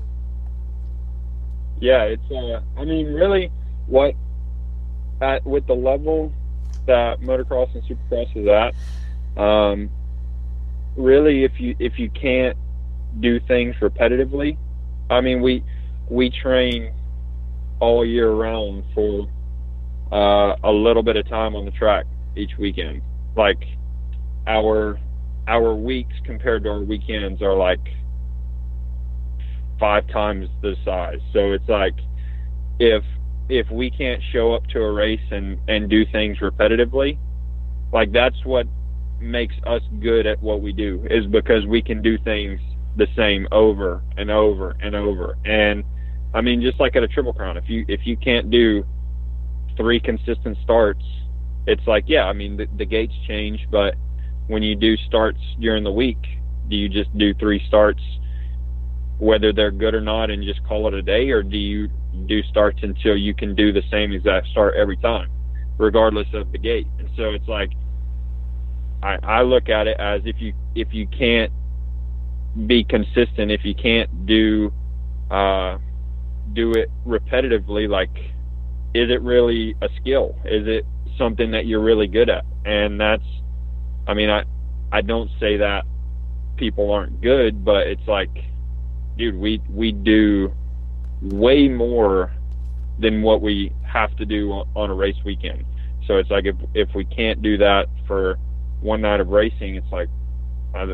Yeah, it's. I mean, really, what at with the level that motocross and supercross is at, um, really, if you if you can't do things repetitively, I mean, we we train all year round for uh, a little bit of time on the track each weekend. Like our our weeks compared to our weekends are like five times the size. So it's like if if we can't show up to a race and and do things repetitively, like that's what makes us good at what we do is because we can do things the same over and over and over. And I mean, just like at a triple crown, if you if you can't do three consistent starts, it's like yeah, I mean the, the gates change, but when you do starts during the week, do you just do three starts, whether they're good or not, and just call it a day, or do you do starts until you can do the same exact start every time, regardless of the gate. And so it's like I, I look at it as if you if you can't be consistent, if you can't do uh, do it repetitively, like is it really a skill? Is it something that you're really good at? And that's I mean I I don't say that people aren't good, but it's like dude, we we do way more than what we have to do on, a race weekend. So it's like if if we can't do that for one night of racing, it's like, I,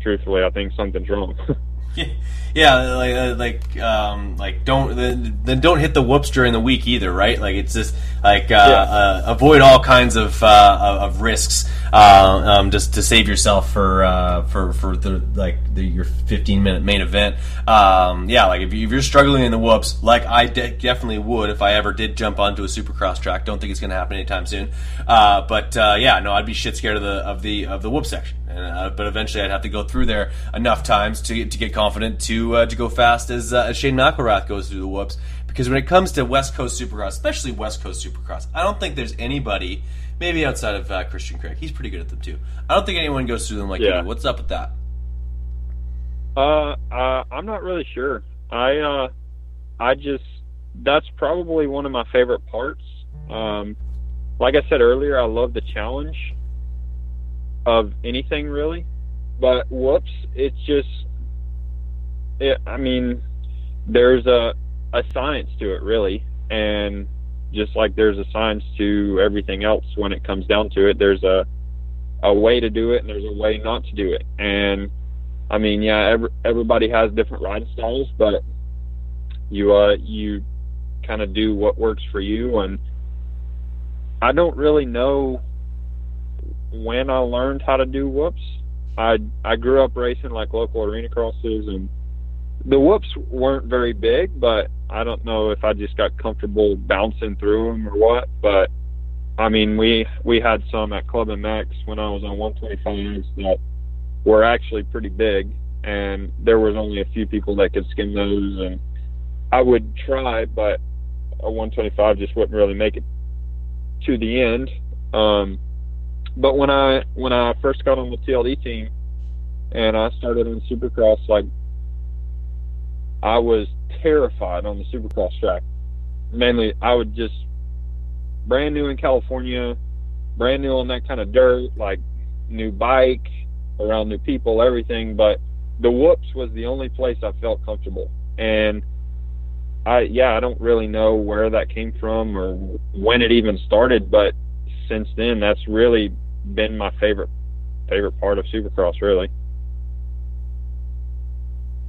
truthfully, I think something's wrong. yeah, like uh, like um, like don't then don't hit the whoops during the week either, right? Like it's just like uh, yeah. uh, avoid all kinds of uh, of risks uh, um, just to save yourself for uh, for for the like the, your 15 minute main event. Um, yeah, like if, you, are struggling in the whoops, like I de- definitely would if I ever did jump onto a supercross track. Don't think it's going to happen anytime soon. but yeah, no, I'd be shit scared of the of the of the whoop section. Uh, but eventually, I'd have to go through there enough times to to get confident to uh, to go fast as, uh, as Shane McElrath goes through the whoops. Because when it comes to West Coast Supercross, especially West Coast Supercross, I don't think there's anybody, maybe outside of uh, Christian Craig, he's pretty good at them too. I don't think anyone goes through them like yeah. you. What's up with that? Uh, uh, I'm not really sure. I uh, I just that's probably one of my favorite parts. Um, like I said earlier, I love the challenge of anything really. But whoops, it's just, it, I mean, there's a a science to it really, and just like there's a science to everything else when it comes down to it, there's a a way to do it and there's a way not to do it. And I mean, yeah, every, everybody has different riding styles, but you uh you kind of do what works for you and I don't really know when I learned how to do whoops. I I grew up racing like local arena crosses, and the whoops weren't very big, but I don't know if I just got comfortable bouncing through them or what. But I mean, we we had some at Club MX when I was on 125s that were actually pretty big, and there was only a few people that could skim those, and I would try, but a 125 just wouldn't really make it to the end. Um, but when I when I first got on the TLD team and I started in Supercross, like I was terrified on the Supercross track. Mainly, I would just brand new in California, brand new on that kind of dirt, like new bike, around new people, everything. But the whoops was the only place I felt comfortable, and I yeah I don't really know where that came from or when it even started, but since then that's really been my favorite favorite part of Supercross, really.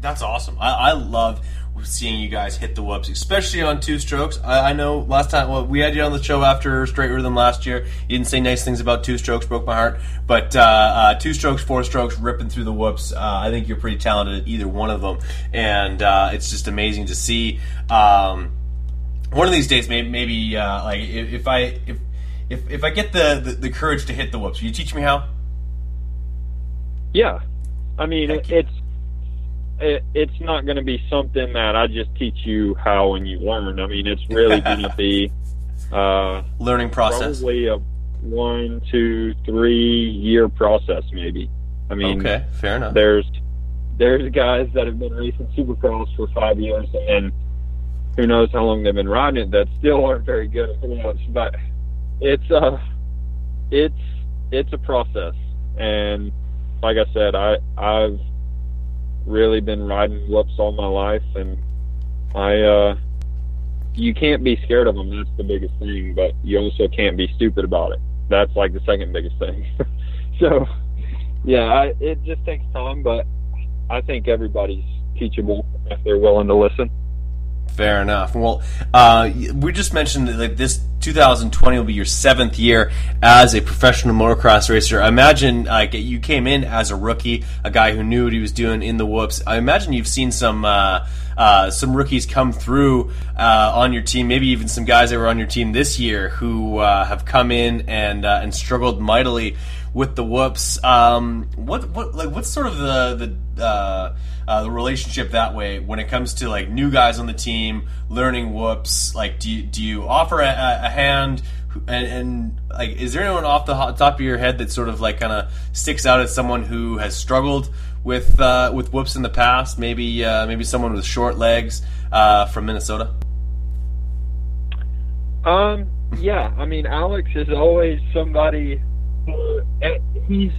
That's awesome. I, I love seeing you guys hit the whoops, especially on two strokes. I, I know last time well, we had you on the show after straight rhythm last year. You didn't say nice things about two strokes, broke my heart. But uh, uh, two strokes, four strokes, ripping through the whoops. Uh, I think you're pretty talented at either one of them, and uh, it's just amazing to see. Um, one of these days, maybe, maybe uh, like if, if I if, if if I get the, the, the courage to hit the whoops, will you teach me how? Yeah, I mean it, it's it, it's not going to be something that I just teach you how and you learn. I mean, it's really going to be uh, learning process. Probably a one, two, three year process, maybe. I mean, okay, fair enough. There's there's guys that have been racing Supercross for five years, and who knows how long they've been riding it that still aren't very good at it. But it's uh it's it's a process, and like I said, I I've really been riding whoops all my life, and I uh, you can't be scared of them. That's the biggest thing, but you also can't be stupid about it. That's like the second biggest thing. so, yeah, I, it just takes time, but I think everybody's teachable if they're willing to listen. Fair enough. Well, uh, we just mentioned that like, this 2020 will be your seventh year as a professional motocross racer. I imagine like you came in as a rookie, a guy who knew what he was doing in the whoops. I imagine you've seen some uh, uh, some rookies come through uh, on your team, maybe even some guys that were on your team this year who uh, have come in and uh, and struggled mightily with the whoops. Um, what what like what's sort of the the uh, uh, the relationship that way when it comes to like new guys on the team learning whoops? Like, do you, do you offer a, a hand? And, and, like, is there anyone off the top of your head that sort of like kind of sticks out as someone who has struggled with uh, with whoops in the past? Maybe uh, maybe someone with short legs uh, from Minnesota. Um. Yeah. I mean, Alex is always somebody. Eh, he's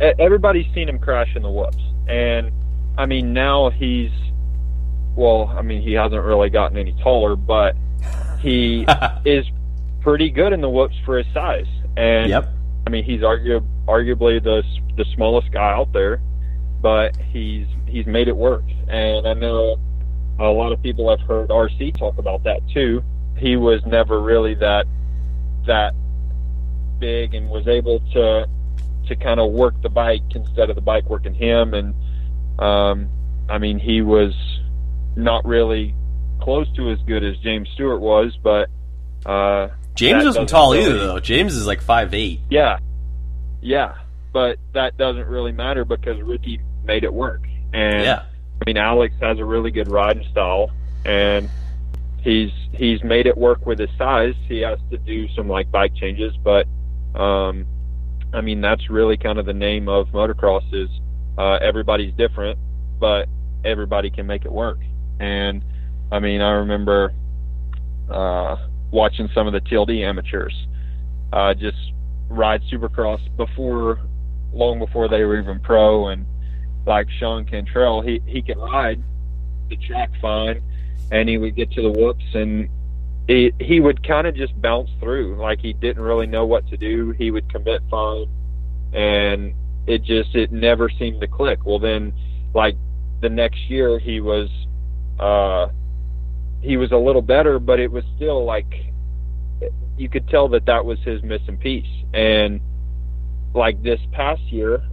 eh, everybody's seen him crash in the whoops, and I mean now he's well. I mean he hasn't really gotten any taller, but he is pretty good in the whoops for his size. And yep. I mean he's argu- arguably the the smallest guy out there, but he's he's made it work. And I know a lot of people have heard RC talk about that too. He was never really that that big and was able to to kind of work the bike instead of the bike working him. And um, I mean, he was not really close to as good as James Stewart was, but uh, James wasn't tall really, either, though. James is like five eight. Yeah, yeah, but that doesn't really matter because Ricky made it work. And yeah. I mean, Alex has a really good riding style, and he's he's made it work with his size. He has to do some like bike changes, but um, I mean, that's really kind of the name of motocross is uh, everybody's different, but everybody can make it work. And I mean, I remember uh, watching some of the TLD amateurs uh, just ride Supercross before, long before they were even pro, and like Sean Cantrell, he he can ride the track fine, and he would get to the whoops and he would kind of just bounce through like he didn't really know what to do. He would commit fine, and it just it never seemed to click. Well, then like the next year he was uh he was a little better, but it was still like you could tell that that was his missing piece. And like this past year,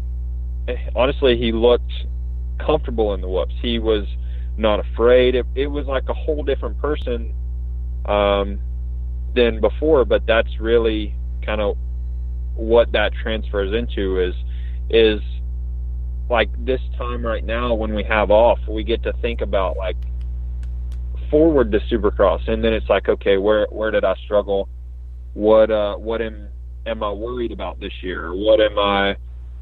honestly, he looked comfortable in the whoops. He was not afraid. It, it was like a whole different person um, than before. But that's really kind of what that transfers into is is like this time right now when we have off, we get to think about like forward to Supercross, and then it's like, okay, where where did I struggle? What uh what am am I worried about this year? What am I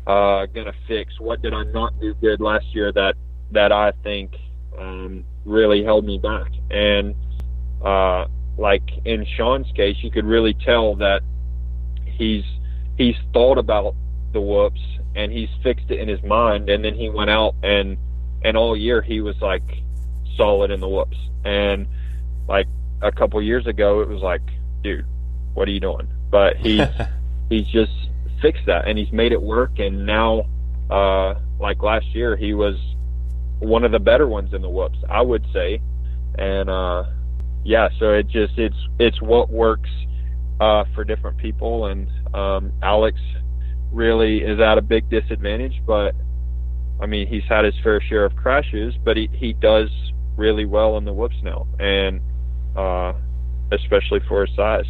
uh gonna fix? What did I not do good last year that that I think um, really held me back? And uh, like in Sean's case, you could really tell that he's he's thought about the whoops and he's fixed it in his mind. And then he went out and and all year he was like solid in the whoops. And like a couple years ago it was like dude what are you doing? But he's he's just fixed that and he's made it work. And now uh like last year he was one of the better ones in the whoops, I would say. And uh, yeah, so it just it's it's what works uh, for different people, and um, Alex really is at a big disadvantage, but I mean he's had his fair share of crashes, but he he does really well in the whoops now, and uh, especially for his size.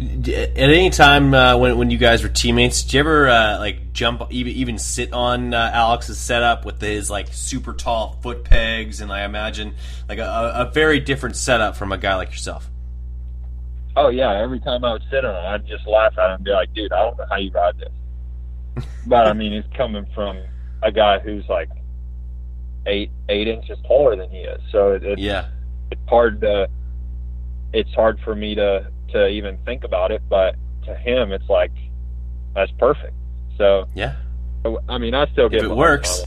At any time uh, when when you guys were teammates, did you ever uh, like jump, even even sit on uh, Alex's setup with his like super tall foot pegs, and I imagine like a, a very different setup from a guy like yourself. Oh yeah, every time I would sit on it, I'd just laugh at him and be like, "Dude, I don't know how you ride this." but I mean, it's coming from a guy who's like eight eight inches taller than he is, so it, it's Yeah, it's hard to it's hard for me to to even think about it. But to him, it's like that's perfect. So yeah. I mean, I still get it works.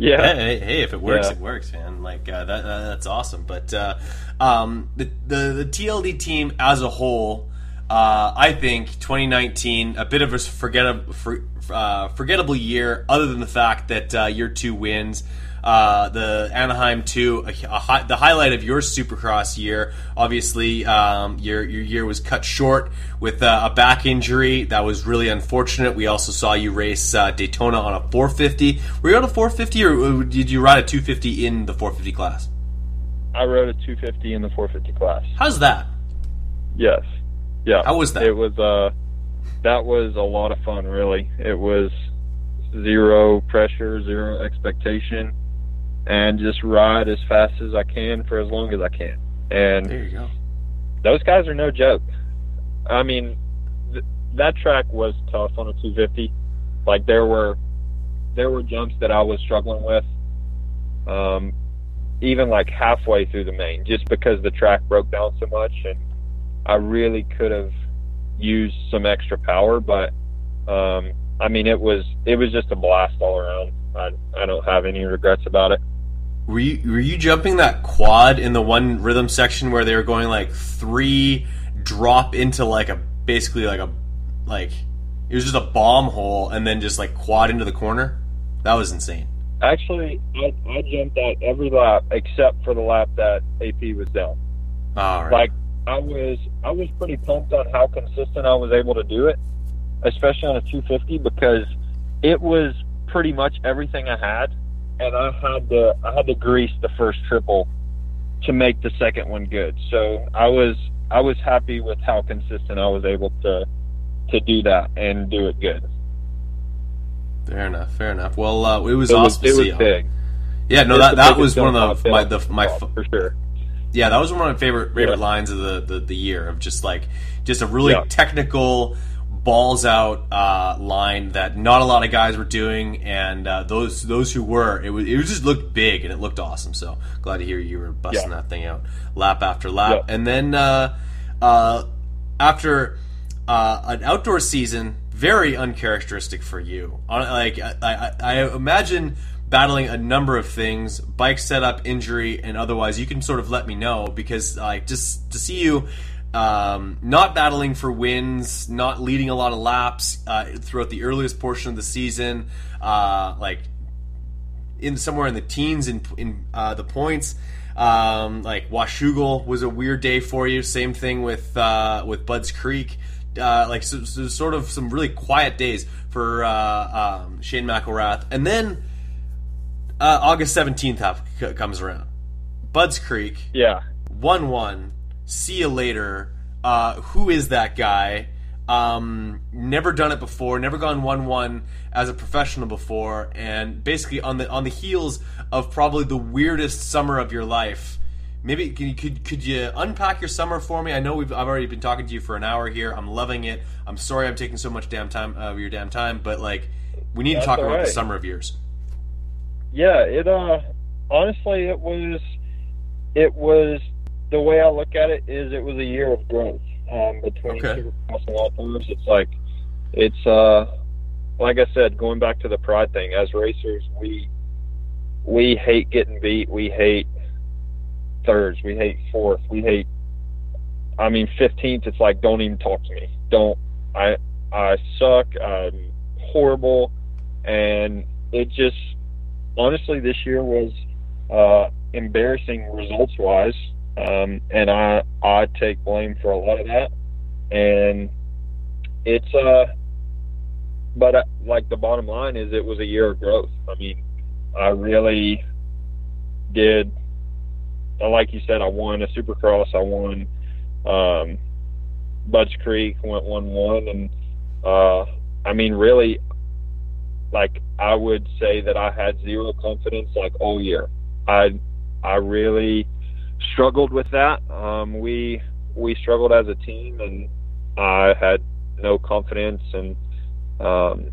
Yeah, Hey, hey, if it works, Yeah. it works, man. Like uh, that, that, that's awesome. But uh, um, the, the the TLD team as a whole, uh, I think 2019 a bit of a forgettable for, uh, forgettable year. Other than the fact that uh, your two wins. Uh, the Anaheim two, a, a hi- the highlight of your Supercross year. Obviously, um, your your year was cut short with uh, a back injury. That was really unfortunate. We also saw you race uh, Daytona on a 450. Were you on a 450, or did you ride a 250 in the 450 class? I rode a 250 in the 450 class. How's that? Yes. Yeah. How was that? It was uh that was a lot of fun really. It was zero pressure, zero expectation and just ride as fast as I can for as long as I can. And There you go. those guys are no joke. I mean, th- that track was tough on a 250. Like there were there were jumps that I was struggling with um even like halfway through the main just because the track broke down so much and I really could have used some extra power, but um, I mean, it was it was just a blast all around. I I don't have any regrets about it. Were you were you jumping that quad in the one rhythm section where they were going like three drop into like a basically like a like it was just a bomb hole and then just like quad into the corner? That was insane. Actually, I, I jumped that every lap except for the lap that AP was down. All right. Like I was I was pretty pumped on how consistent I was able to do it, especially on a 250 because it was pretty much everything I had, and I had to I had to grease the first triple to make the second one good. So I was I was happy with how consistent I was able to to do that and do it good. fair enough. Fair enough. Well, uh, it was It awesome was, to see. big. Yeah, no, that that was one of the my the my for sure. Yeah, that was one of my favorite favorite Yeah. lines of the, the, the year of just like just a really Yeah. technical balls out uh, line that not a lot of guys were doing, and uh, those those who were, it was it just looked big and it looked awesome. So glad to hear you were busting Yeah. that thing out lap after lap, Yeah. and then uh, uh, after uh, an outdoor season, very uncharacteristic for you. Like I, I, I imagine battling a number of things, bike setup, injury, and otherwise. You can sort of let me know because like just to see you. Um, not battling for wins, not leading a lot of laps uh, throughout the earliest portion of the season, uh, like in somewhere in the teens in in uh, the points. Um, like Washougal was a weird day for you. Same thing with uh, with Budds Creek. Uh, like so, so sort of some really quiet days for uh, um, Shane McElrath, and then uh, August seventeenth comes around. Budds Creek Yeah. one one. See you later. Uh, who is that guy? Um, never done it before. Never gone one one as a professional before, and basically on the on the heels of probably the weirdest summer of your life. Maybe can you, could could you unpack your summer for me? I know we've I've already been talking to you for an hour here. I'm loving it. I'm sorry I'm taking so much damn time of your damn time, but like we need to talk about the summer of yours. Yeah, it uh honestly it was it was the way I look at it is it was a year of growth um between Okay. Supercross and Outdoors. It's like it's uh like I said, going back to the pride thing, as racers we we hate getting beat, we hate thirds, we hate fourth, we hate I mean fifteenth it's like don't even talk to me. Don't I I suck, I'm horrible and it just honestly, this year was uh, embarrassing results wise, um, and I I take blame for a lot of that. And it's uh, but uh, like the bottom line is, it was a year of growth. I mean, I really did. Like you said, I won a Supercross. I won um, Budds Creek. Went one one, and uh, I mean, really, like I would say that I had zero confidence like all year. I I really struggled with that. Um, we we struggled as a team, and I had no confidence, and um,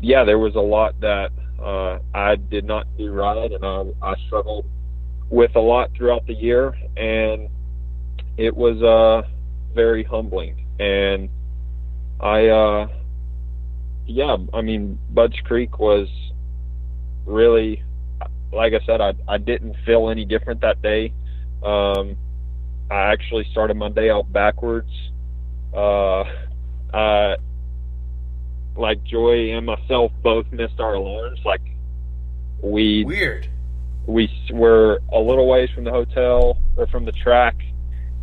yeah, there was a lot that uh, I did not do right, and I, I struggled with a lot throughout the year, and it was uh, very humbling. And I, uh, yeah, I mean, Budds Creek was really, like I said, I, I didn't feel any different that day. Um, I actually started my day out backwards. Uh, I, like Joy and myself both missed our alarms. Like we Weird. we were a little ways from the hotel or from the track,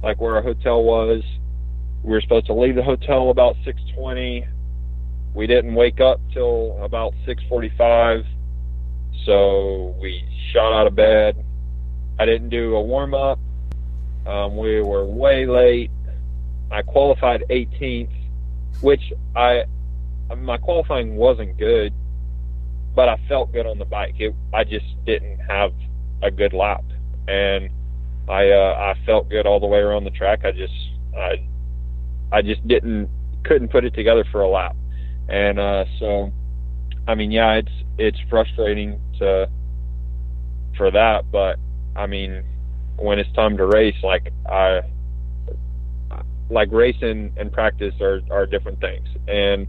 like where our hotel was. We were supposed to leave the hotel about 6:20. We didn't wake up till about 6:45, so we shot out of bed. I didn't do a warm up. Um, we were way late. I qualified 18th, which I my qualifying wasn't good, but I felt good on the bike. It, I just didn't have a good lap, and I uh, I felt good all the way around the track. I just I I just didn't couldn't put it together for a lap, and uh, so I mean yeah, it's it's frustrating to for that, but I mean when it's time to race, like I like racing and practice are are different things, and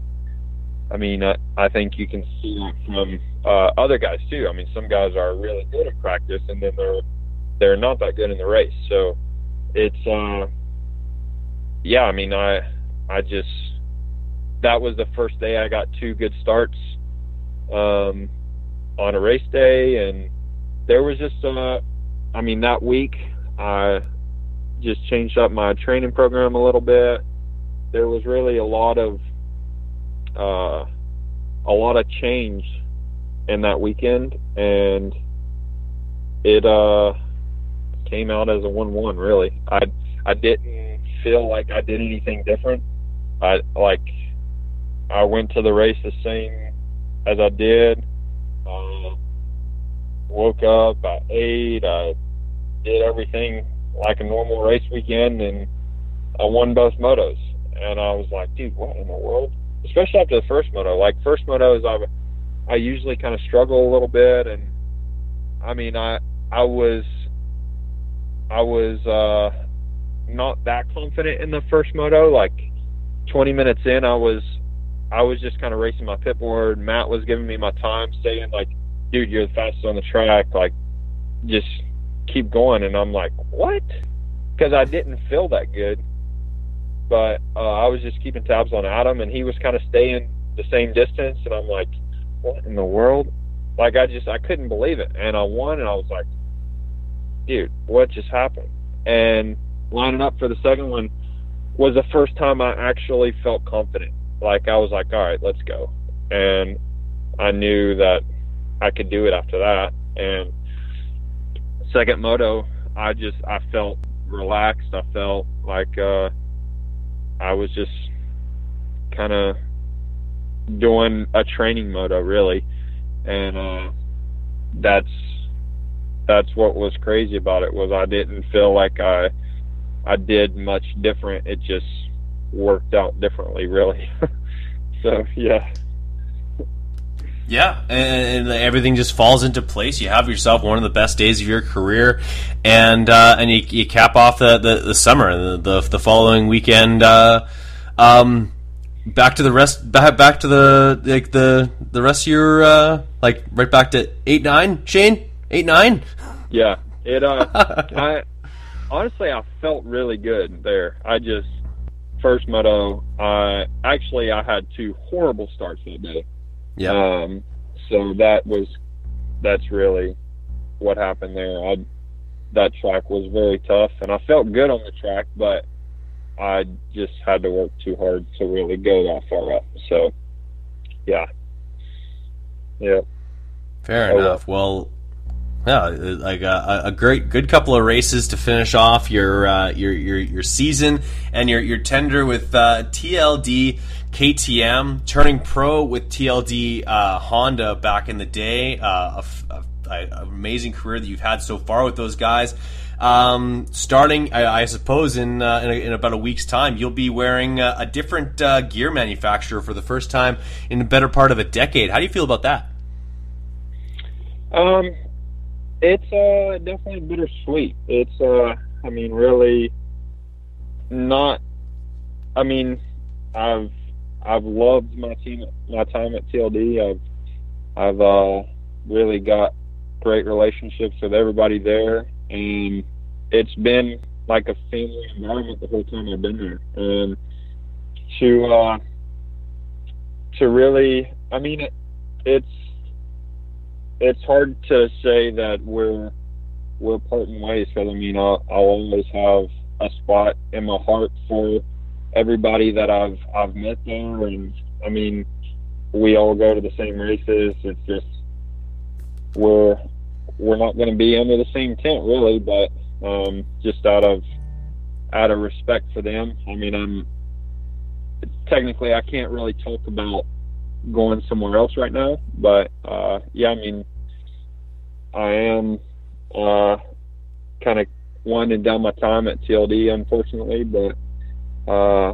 I mean, I, I think you can see that from uh, other guys too. I mean, some guys are really good at practice, and then they're they're not that good in the race. So it's uh, yeah. I mean, I I just that was the first day I got two good starts um, on a race day, and there was just uh, I mean, that week I just changed up my training program a little bit. There was really a lot of uh, a lot of change in that weekend, and it uh, came out as a one-one. Really, I I didn't feel like I did anything different. I like I went to the race the same as I did. Uh, woke up, I ate, I did everything like a normal race weekend, and I won both motos. And I was like, dude, what in the world? especially after the first moto. Like first motos, I I usually kind of struggle a little bit, and I mean, I I was I was uh, not that confident in the first moto. Like 20 minutes in, I was I was just kind of racing my pit board. Matt was giving me my time, saying like, "Dude, you're the fastest on the track. Like, just keep going." And I'm like, "What?" Because I didn't feel that good but uh, I was just keeping tabs on Adam, and he was kind of staying the same distance, and I'm like, what in the world? Like I just I couldn't believe it, and I won, and I was like, dude, what just happened? And lining up for the second one was the first time I actually felt confident. Like I was like, all right, let's go, and I knew that I could do it after that. And second moto, I just I felt relaxed. I felt like. uh I was just kind of doing a training moto really, and uh, that's that's what was crazy about it was I didn't feel like I I did much different. It just worked out differently, really. so yeah. Yeah, and, everything just falls into place. You have yourself one of the best days of your career, and uh, and you, you, cap off the, the, the summer. The, the, the following weekend, uh, um, back to the rest, back, back to the like the the rest of your uh, like right back to eight nine. Shane, eight nine. Yeah, it. Uh, I honestly I felt really good there. I just first moto. I actually I had two horrible starts that day yeah. Um, so that was that's really what happened there. I that track was very tough, and I felt good on the track, but I just had to work too hard to really go that far up. So, yeah, yeah. Fair oh, enough. Well, yeah, like a, a, great, good couple of races to finish off your uh, your, your your season and your your tender with uh, TLD KTM, turning pro with TLD uh, Honda back in the day. Uh, an amazing career that you've had so far with those guys. Um, starting, I, I, suppose, in, uh, in, in, about a week's time, you'll be wearing uh, a different uh, gear manufacturer for the first time in the better part of a decade. How do you feel about that? Um, it's uh, definitely bittersweet. It's, uh, I mean, really not. I mean, I've I've loved my team, my time at TLD. I've I've uh, really got great relationships with everybody there, and it's been like a family environment the whole time I've been there. And to uh, to really, I mean, it, it's it's hard to say that we're we're parting ways because I mean I'll, I'll always have a spot in my heart for everybody that I've I've met there, and I mean we all go to the same races. It's just we're we're not going to be under the same tent really, but um, just out of out of respect for them. I mean, I'm technically I can't really talk about going somewhere else right now, but uh, yeah, I mean, I am uh, kind of winding down my time at TLD, unfortunately, but uh,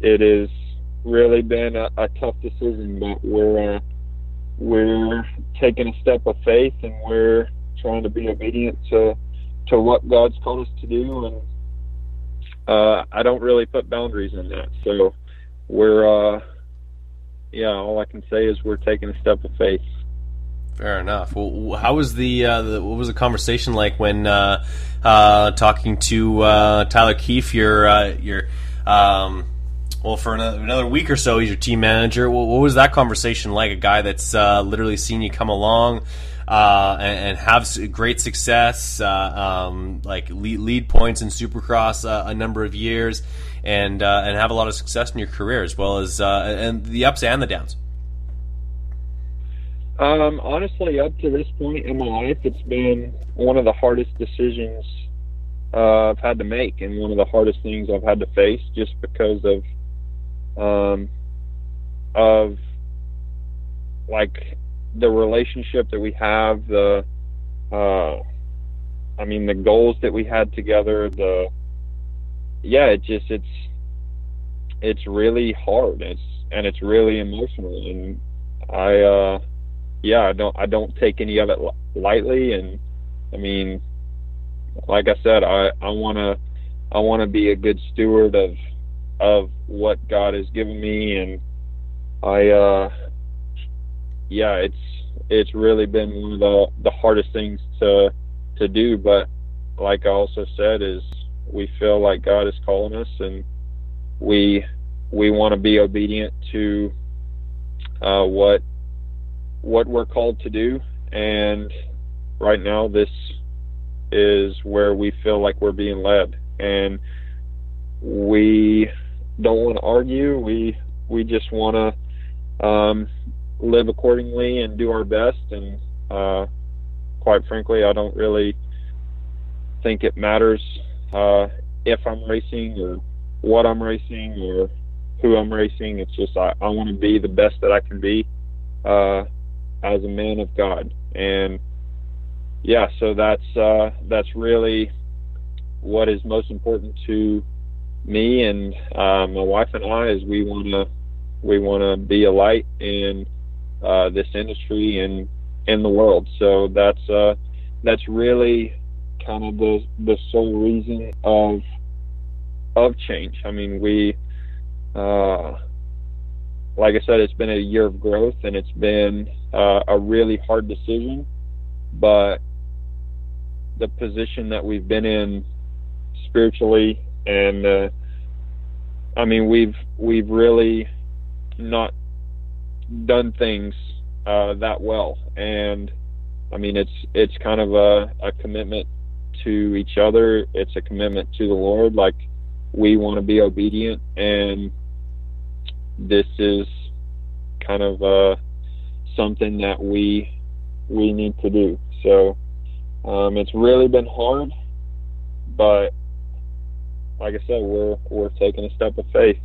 it has really been a, a tough decision. But we're uh, we're taking a step of faith and we're trying to be obedient to to what God's called us to do and uh, I don't really put boundaries in that. So we're uh, yeah, all I can say is we're taking a step of faith. Fair enough. Well, how was the, uh, the what was the conversation like when uh, uh, talking to uh, Tyler Keefe, your uh, your um, well, for another, another, week or so, he's your team manager. What, what was that conversation like? A guy that's uh, literally seen you come along uh, and, and, have great success, uh, um, like lead, lead, points in Supercross uh, a number of years, and uh, and have a lot of success in your career as well as uh, and the ups and the downs. Um, honestly, up to this point in my life, it's been one of the hardest decisions I've had to make, and one of the hardest things I've had to face, just because of um, of like the relationship that we have, the uh, I mean the goals that we had together, the yeah, it just it's it's really hard. It's and it's really emotional, and I uh, yeah, I don't I don't take any of it lightly, and I mean, like I said, I I want to I want to be a good steward of of what God has given me, and I, uh, yeah, it's it's really been one of the the hardest things to to do. But like I also said, is we feel like God is calling us, and we we want to be obedient to uh, what what we're called to do. And right now, this is where we feel like we're being led, and we don't want to argue. We we just want to um, live accordingly and do our best. And uh, quite frankly, I don't really think it matters uh, if I'm racing or what I'm racing or who I'm racing. It's just I, I want to be the best that I can be uh, as a man of God. And yeah, so that's uh, that's really what is most important to me and uh, my wife and I is we want to we want to be a light in uh, this industry and in the world. So that's uh, that's really kind of the the sole reason of of change. I mean, we uh, like I said, it's been a year of growth and it's been uh, a really hard decision, but the position that we've been in spiritually and uh, I mean we've we've really not done things uh, that well, and I mean, it's it's kind of a, a commitment to each other. It's a commitment to the Lord. Like we want to be obedient, and this is kind of uh, something that we we need to do. So um, it's really been hard, but like I said, we're we're taking a step of faith.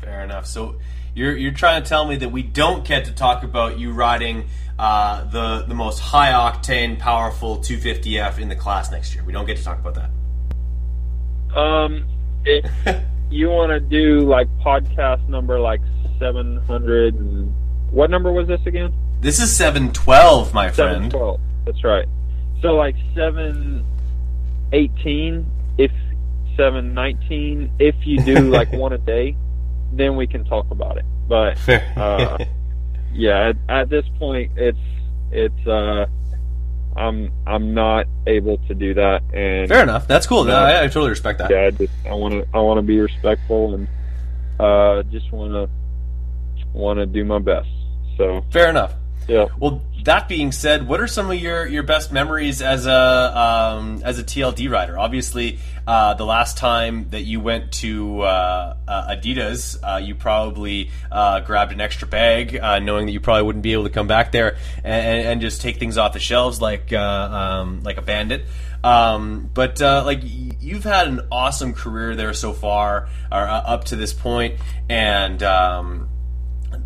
Fair enough. So you're you're trying to tell me that we don't get to talk about you riding uh, the the most high octane, powerful 250F in the class next year. We don't get to talk about that. Um, if you want to do like podcast number like 700 and what number was this again? This is 712, my friend. 712. That's right. So like 718 if 719 if you do like one a day, then we can talk about it. But uh, yeah, at, at this point, it's it's uh, I'm I'm not able to do that, and Fair enough. That's cool. No. I, I totally respect that. yeah, I just I want to I want to be respectful and uh, just want to want to do my best. So Fair enough. yeah, Well, that being said, what are some of your, your best memories as a um, as a TLD rider? Obviously, uh, the last time that you went to uh, uh, Adidas, uh, you probably uh, grabbed an extra bag, uh, knowing that you probably wouldn't be able to come back there and, and just take things off the shelves like um, like a bandit. Um, but uh, like you've had an awesome career there so far, or uh, up to this point, and. Um,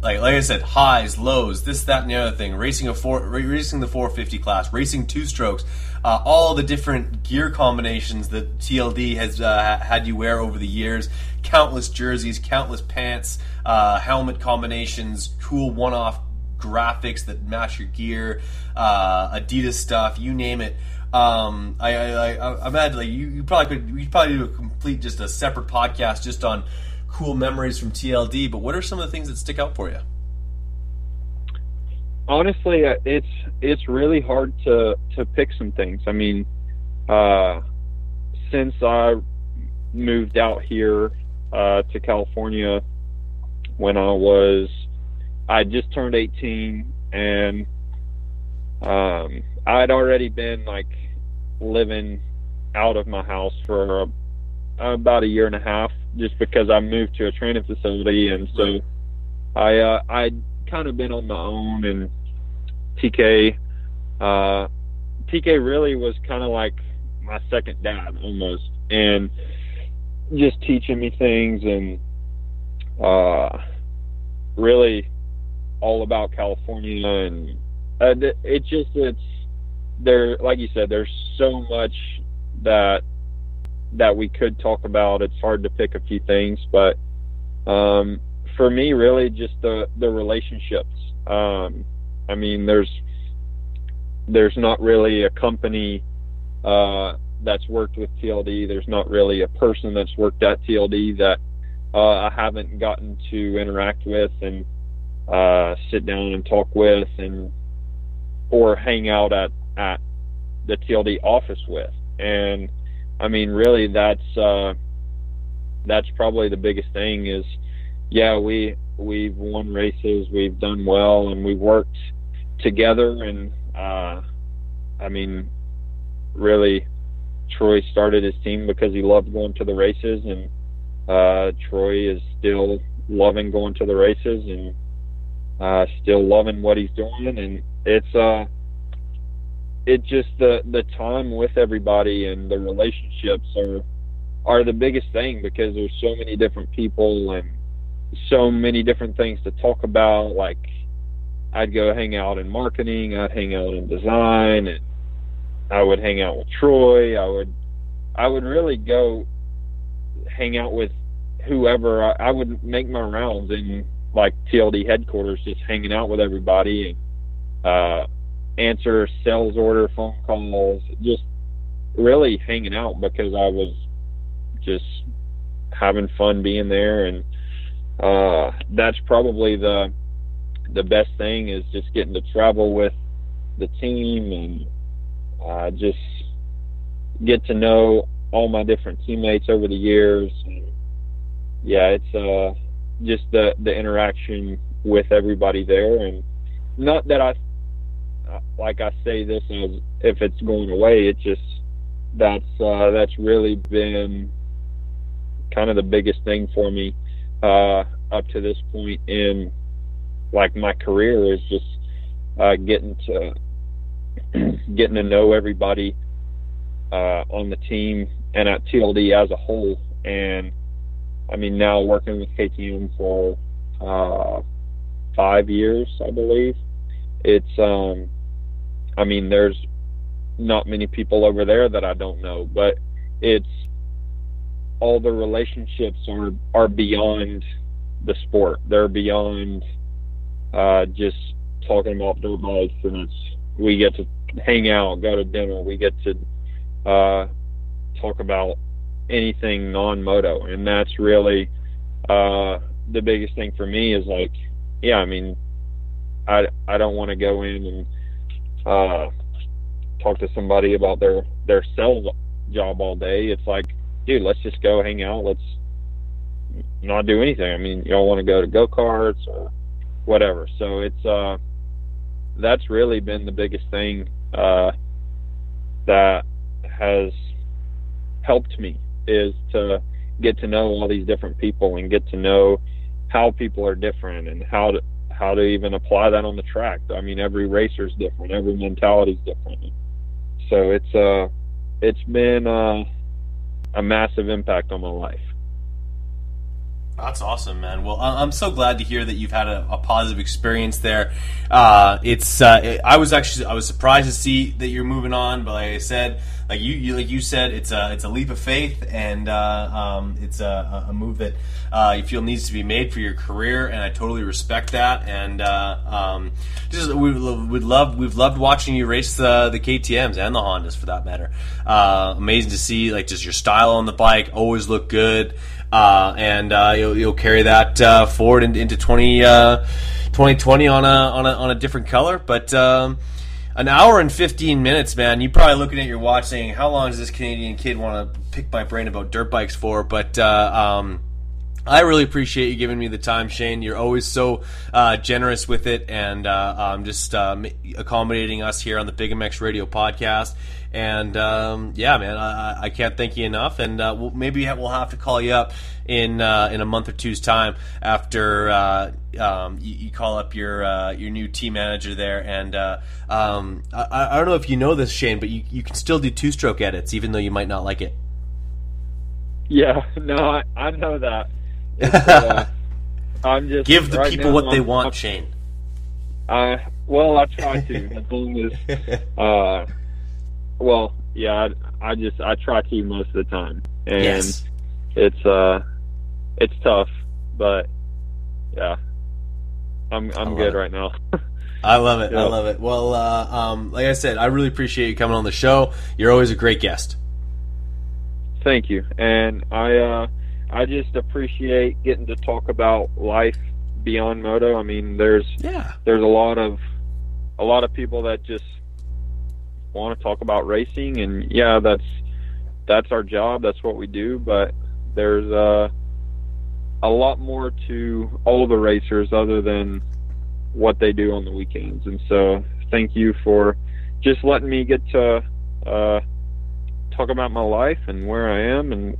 like like I said, highs, lows, this, that, and the other thing. Racing a four, racing the 450 class, racing two strokes, uh, all the different gear combinations that TLD has uh, had you wear over the years. Countless jerseys, countless pants, uh, helmet combinations, cool one-off graphics that match your gear, uh, Adidas stuff, you name it. Um, I, I, I, I imagine like you, you probably could, you probably do a complete just a separate podcast just on cool memories from TLD. But what are some of the things that stick out for you? honestly, uh, it's it's really hard to to pick some things. I mean, uh, since I moved out here uh, to California when I was I just turned 18 and um, I'd already been like living out of my house for a, about a year and a half just because I moved to a training facility and so I uh, I'd kind of been on my own and TK uh, TK really was kind of like my second dad almost and just teaching me things and uh, really all about California and uh, it just it's there like you said there's so much that that we could talk about. It's hard to pick a few things but um for me really just the the relationships. Um i mean there's there's not really a company uh that's worked with TLD there's not really a person that's worked at TLD that uh I haven't gotten to interact with and uh sit down and talk with and or hang out at at the TLD office with. And I mean really that's uh that's probably the biggest thing is yeah we we've won races we've done well and we've worked together. And uh I mean really Troy started his team because he loved going to the races. And uh Troy is still loving going to the races and uh still loving what he's doing. And it's uh it just the the time with everybody and the relationships are are the biggest thing because there's so many different people and so many different things to talk about. Like I'd go hang out in marketing, I'd hang out in design and I would hang out with Troy, I would I would really go hang out with whoever. I, I would make my rounds in like TLD headquarters just hanging out with everybody and uh answer sales order phone calls, just really hanging out because I was just having fun being there. And uh that's probably the the best thing is just getting to travel with the team and uh just get to know all my different teammates over the years. And yeah it's uh just the the interaction with everybody there. And not that I like I say this as if it's going away. It just that's uh, that's really been kind of the biggest thing for me uh, up to this point in like my career is just uh, getting to getting to know everybody uh, on the team and at TLD as a whole. And I mean, now working with KTM for uh, five years, I believe. It's, um, I mean, there's not many people over there that I don't know, but it's all the relationships are are beyond the sport. They're beyond uh, just talking about dirt bikes, and it's we get to hang out, go to dinner, we get to uh, talk about anything non-moto, and that's really uh, the biggest thing for me. Is like, yeah, I mean, I I don't want to go in and uh, talk to somebody about their their sales job all day. It's like, dude, let's just go hang out. Let's not do anything. I mean, y'all want to go to go karts or whatever. So it's uh, that's really been the biggest thing uh, that has helped me is to get to know all these different people and get to know how people are different and how to how to even apply that on the track. I mean, every racer is different, every mentality is different. So it's uh, it's been uh, a massive impact on my life. That's awesome, man. Well, I'm so glad to hear that you've had a, a positive experience there. Uh, it's uh, I was actually I was surprised to see that you're moving on, but like I said, like you, you like you said, it's a it's a leap of faith, and uh, um, it's a, a, move that uh, you feel needs to be made for your career, and I totally respect that. And uh, um, just we would love we've loved watching you race the the KTM's and the Hondas for that matter. Uh, amazing to see like just your style on the bike, always look good uh, and uh, you'll, you'll, carry that uh, forward into, into 20, 2020 uh, on a, on a on a different color. But um, an hour and 15 minutes, man. You're probably looking at your watch saying, "How long does this Canadian kid want to pick my brain about dirt bikes for?" But uh, um, I really appreciate you giving me the time, Shane. You're always so uh, generous with it, and uh, um, just uh, accommodating us here on the Big MX Radio podcast. And um, yeah, man, I, I, can't thank you enough. And uh, we'll, maybe we'll have to call you up in uh, in a month or two's time after uh, um, you, you, call up your your new team manager there. And um, I, I, don't know if you know this, Shane, but you, you can still do two stroke edits, even though you might not like it. Yeah, no, I, I know that. Uh, I'm just give the right people now, what they I'm, want, Shane. Uh, well, I try to. as long as, uh, well, yeah, I, I, just I try to most of the time, and yes. it's uh, it's tough, but yeah, I'm I'm good it. right now. I love it. I love it. Well, uh, um, like I said, I really appreciate you coming on the show. You're always a great guest. Thank you, and I. Uh, I just appreciate getting to talk about life beyond moto. I mean, there's yeah, there's a lot of a lot of people that just want to talk about racing, and yeah, that's that's our job. That's what we do. But there's uh, a lot more to all the racers other than what they do on the weekends. And so, thank you for just letting me get to uh, talk about my life and where I am and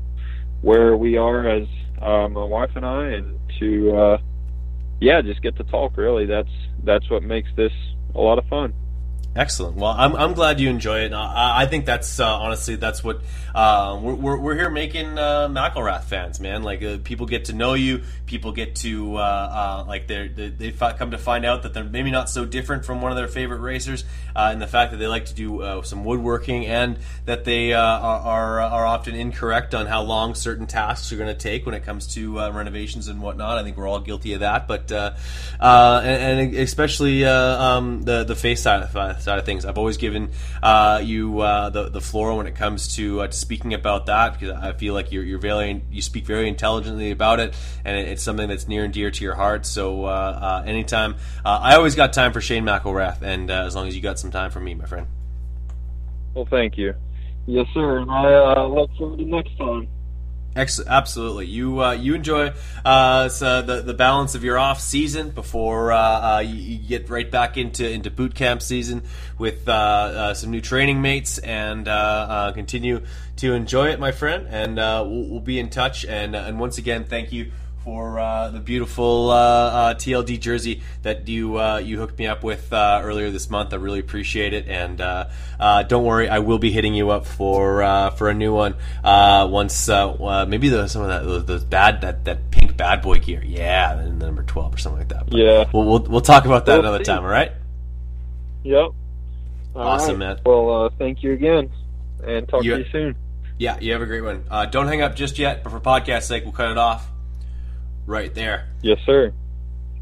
where we are as uh, my wife and I, and to uh, yeah, just get to talk. Really, that's that's what makes this a lot of fun. Excellent. Well, I'm, I'm glad you enjoy it. I, I think that's uh, honestly that's what uh, we're, we're here making uh, McElrath fans, man. Like uh, people get to know you, people get to uh, uh, like they they come to find out that they're maybe not so different from one of their favorite racers, and the fact that they like to do some woodworking and that they are, are, often incorrect on how long certain tasks are going to take when it comes to renovations and whatnot. I think we're all guilty of that, but and, and, especially um, the the face side of side of things. I've always given uh, you uh, the the floor when it comes to, uh, to speaking about that because I feel like you're you're very you speak very intelligently about it, and it's something that's near and dear to your heart. So uh, uh, anytime, uh, I always got time for Shane McElrath, and as long as you got some time for me, my friend. Well, thank you. Yes, sir. And I look forward to next time. Excellent, absolutely. You uh, you enjoy uh, so the the balance of your off season before uh, uh you, you, get right back into into boot camp season with uh, uh, some new training mates and continue to enjoy it, my friend. And we'll, we'll, be in touch. And and once again, thank you for uh, the beautiful uh, uh, TLD jersey that you uh, you hooked me up with uh, earlier this month. I really appreciate it, and uh, don't worry, I will be hitting you up for for a new one once maybe the, some of that those, bad that, that pink bad boy gear, yeah, the number twelve or something like that. But yeah, we'll, we'll, we'll talk about that we'll another see. time. All right. Yep. All awesome, right. man. Well, thank you again, and talk you, to you soon. Yeah, you have a great one. don't hang up just yet, but for podcast sake, we'll cut it off right there. Yes, sir.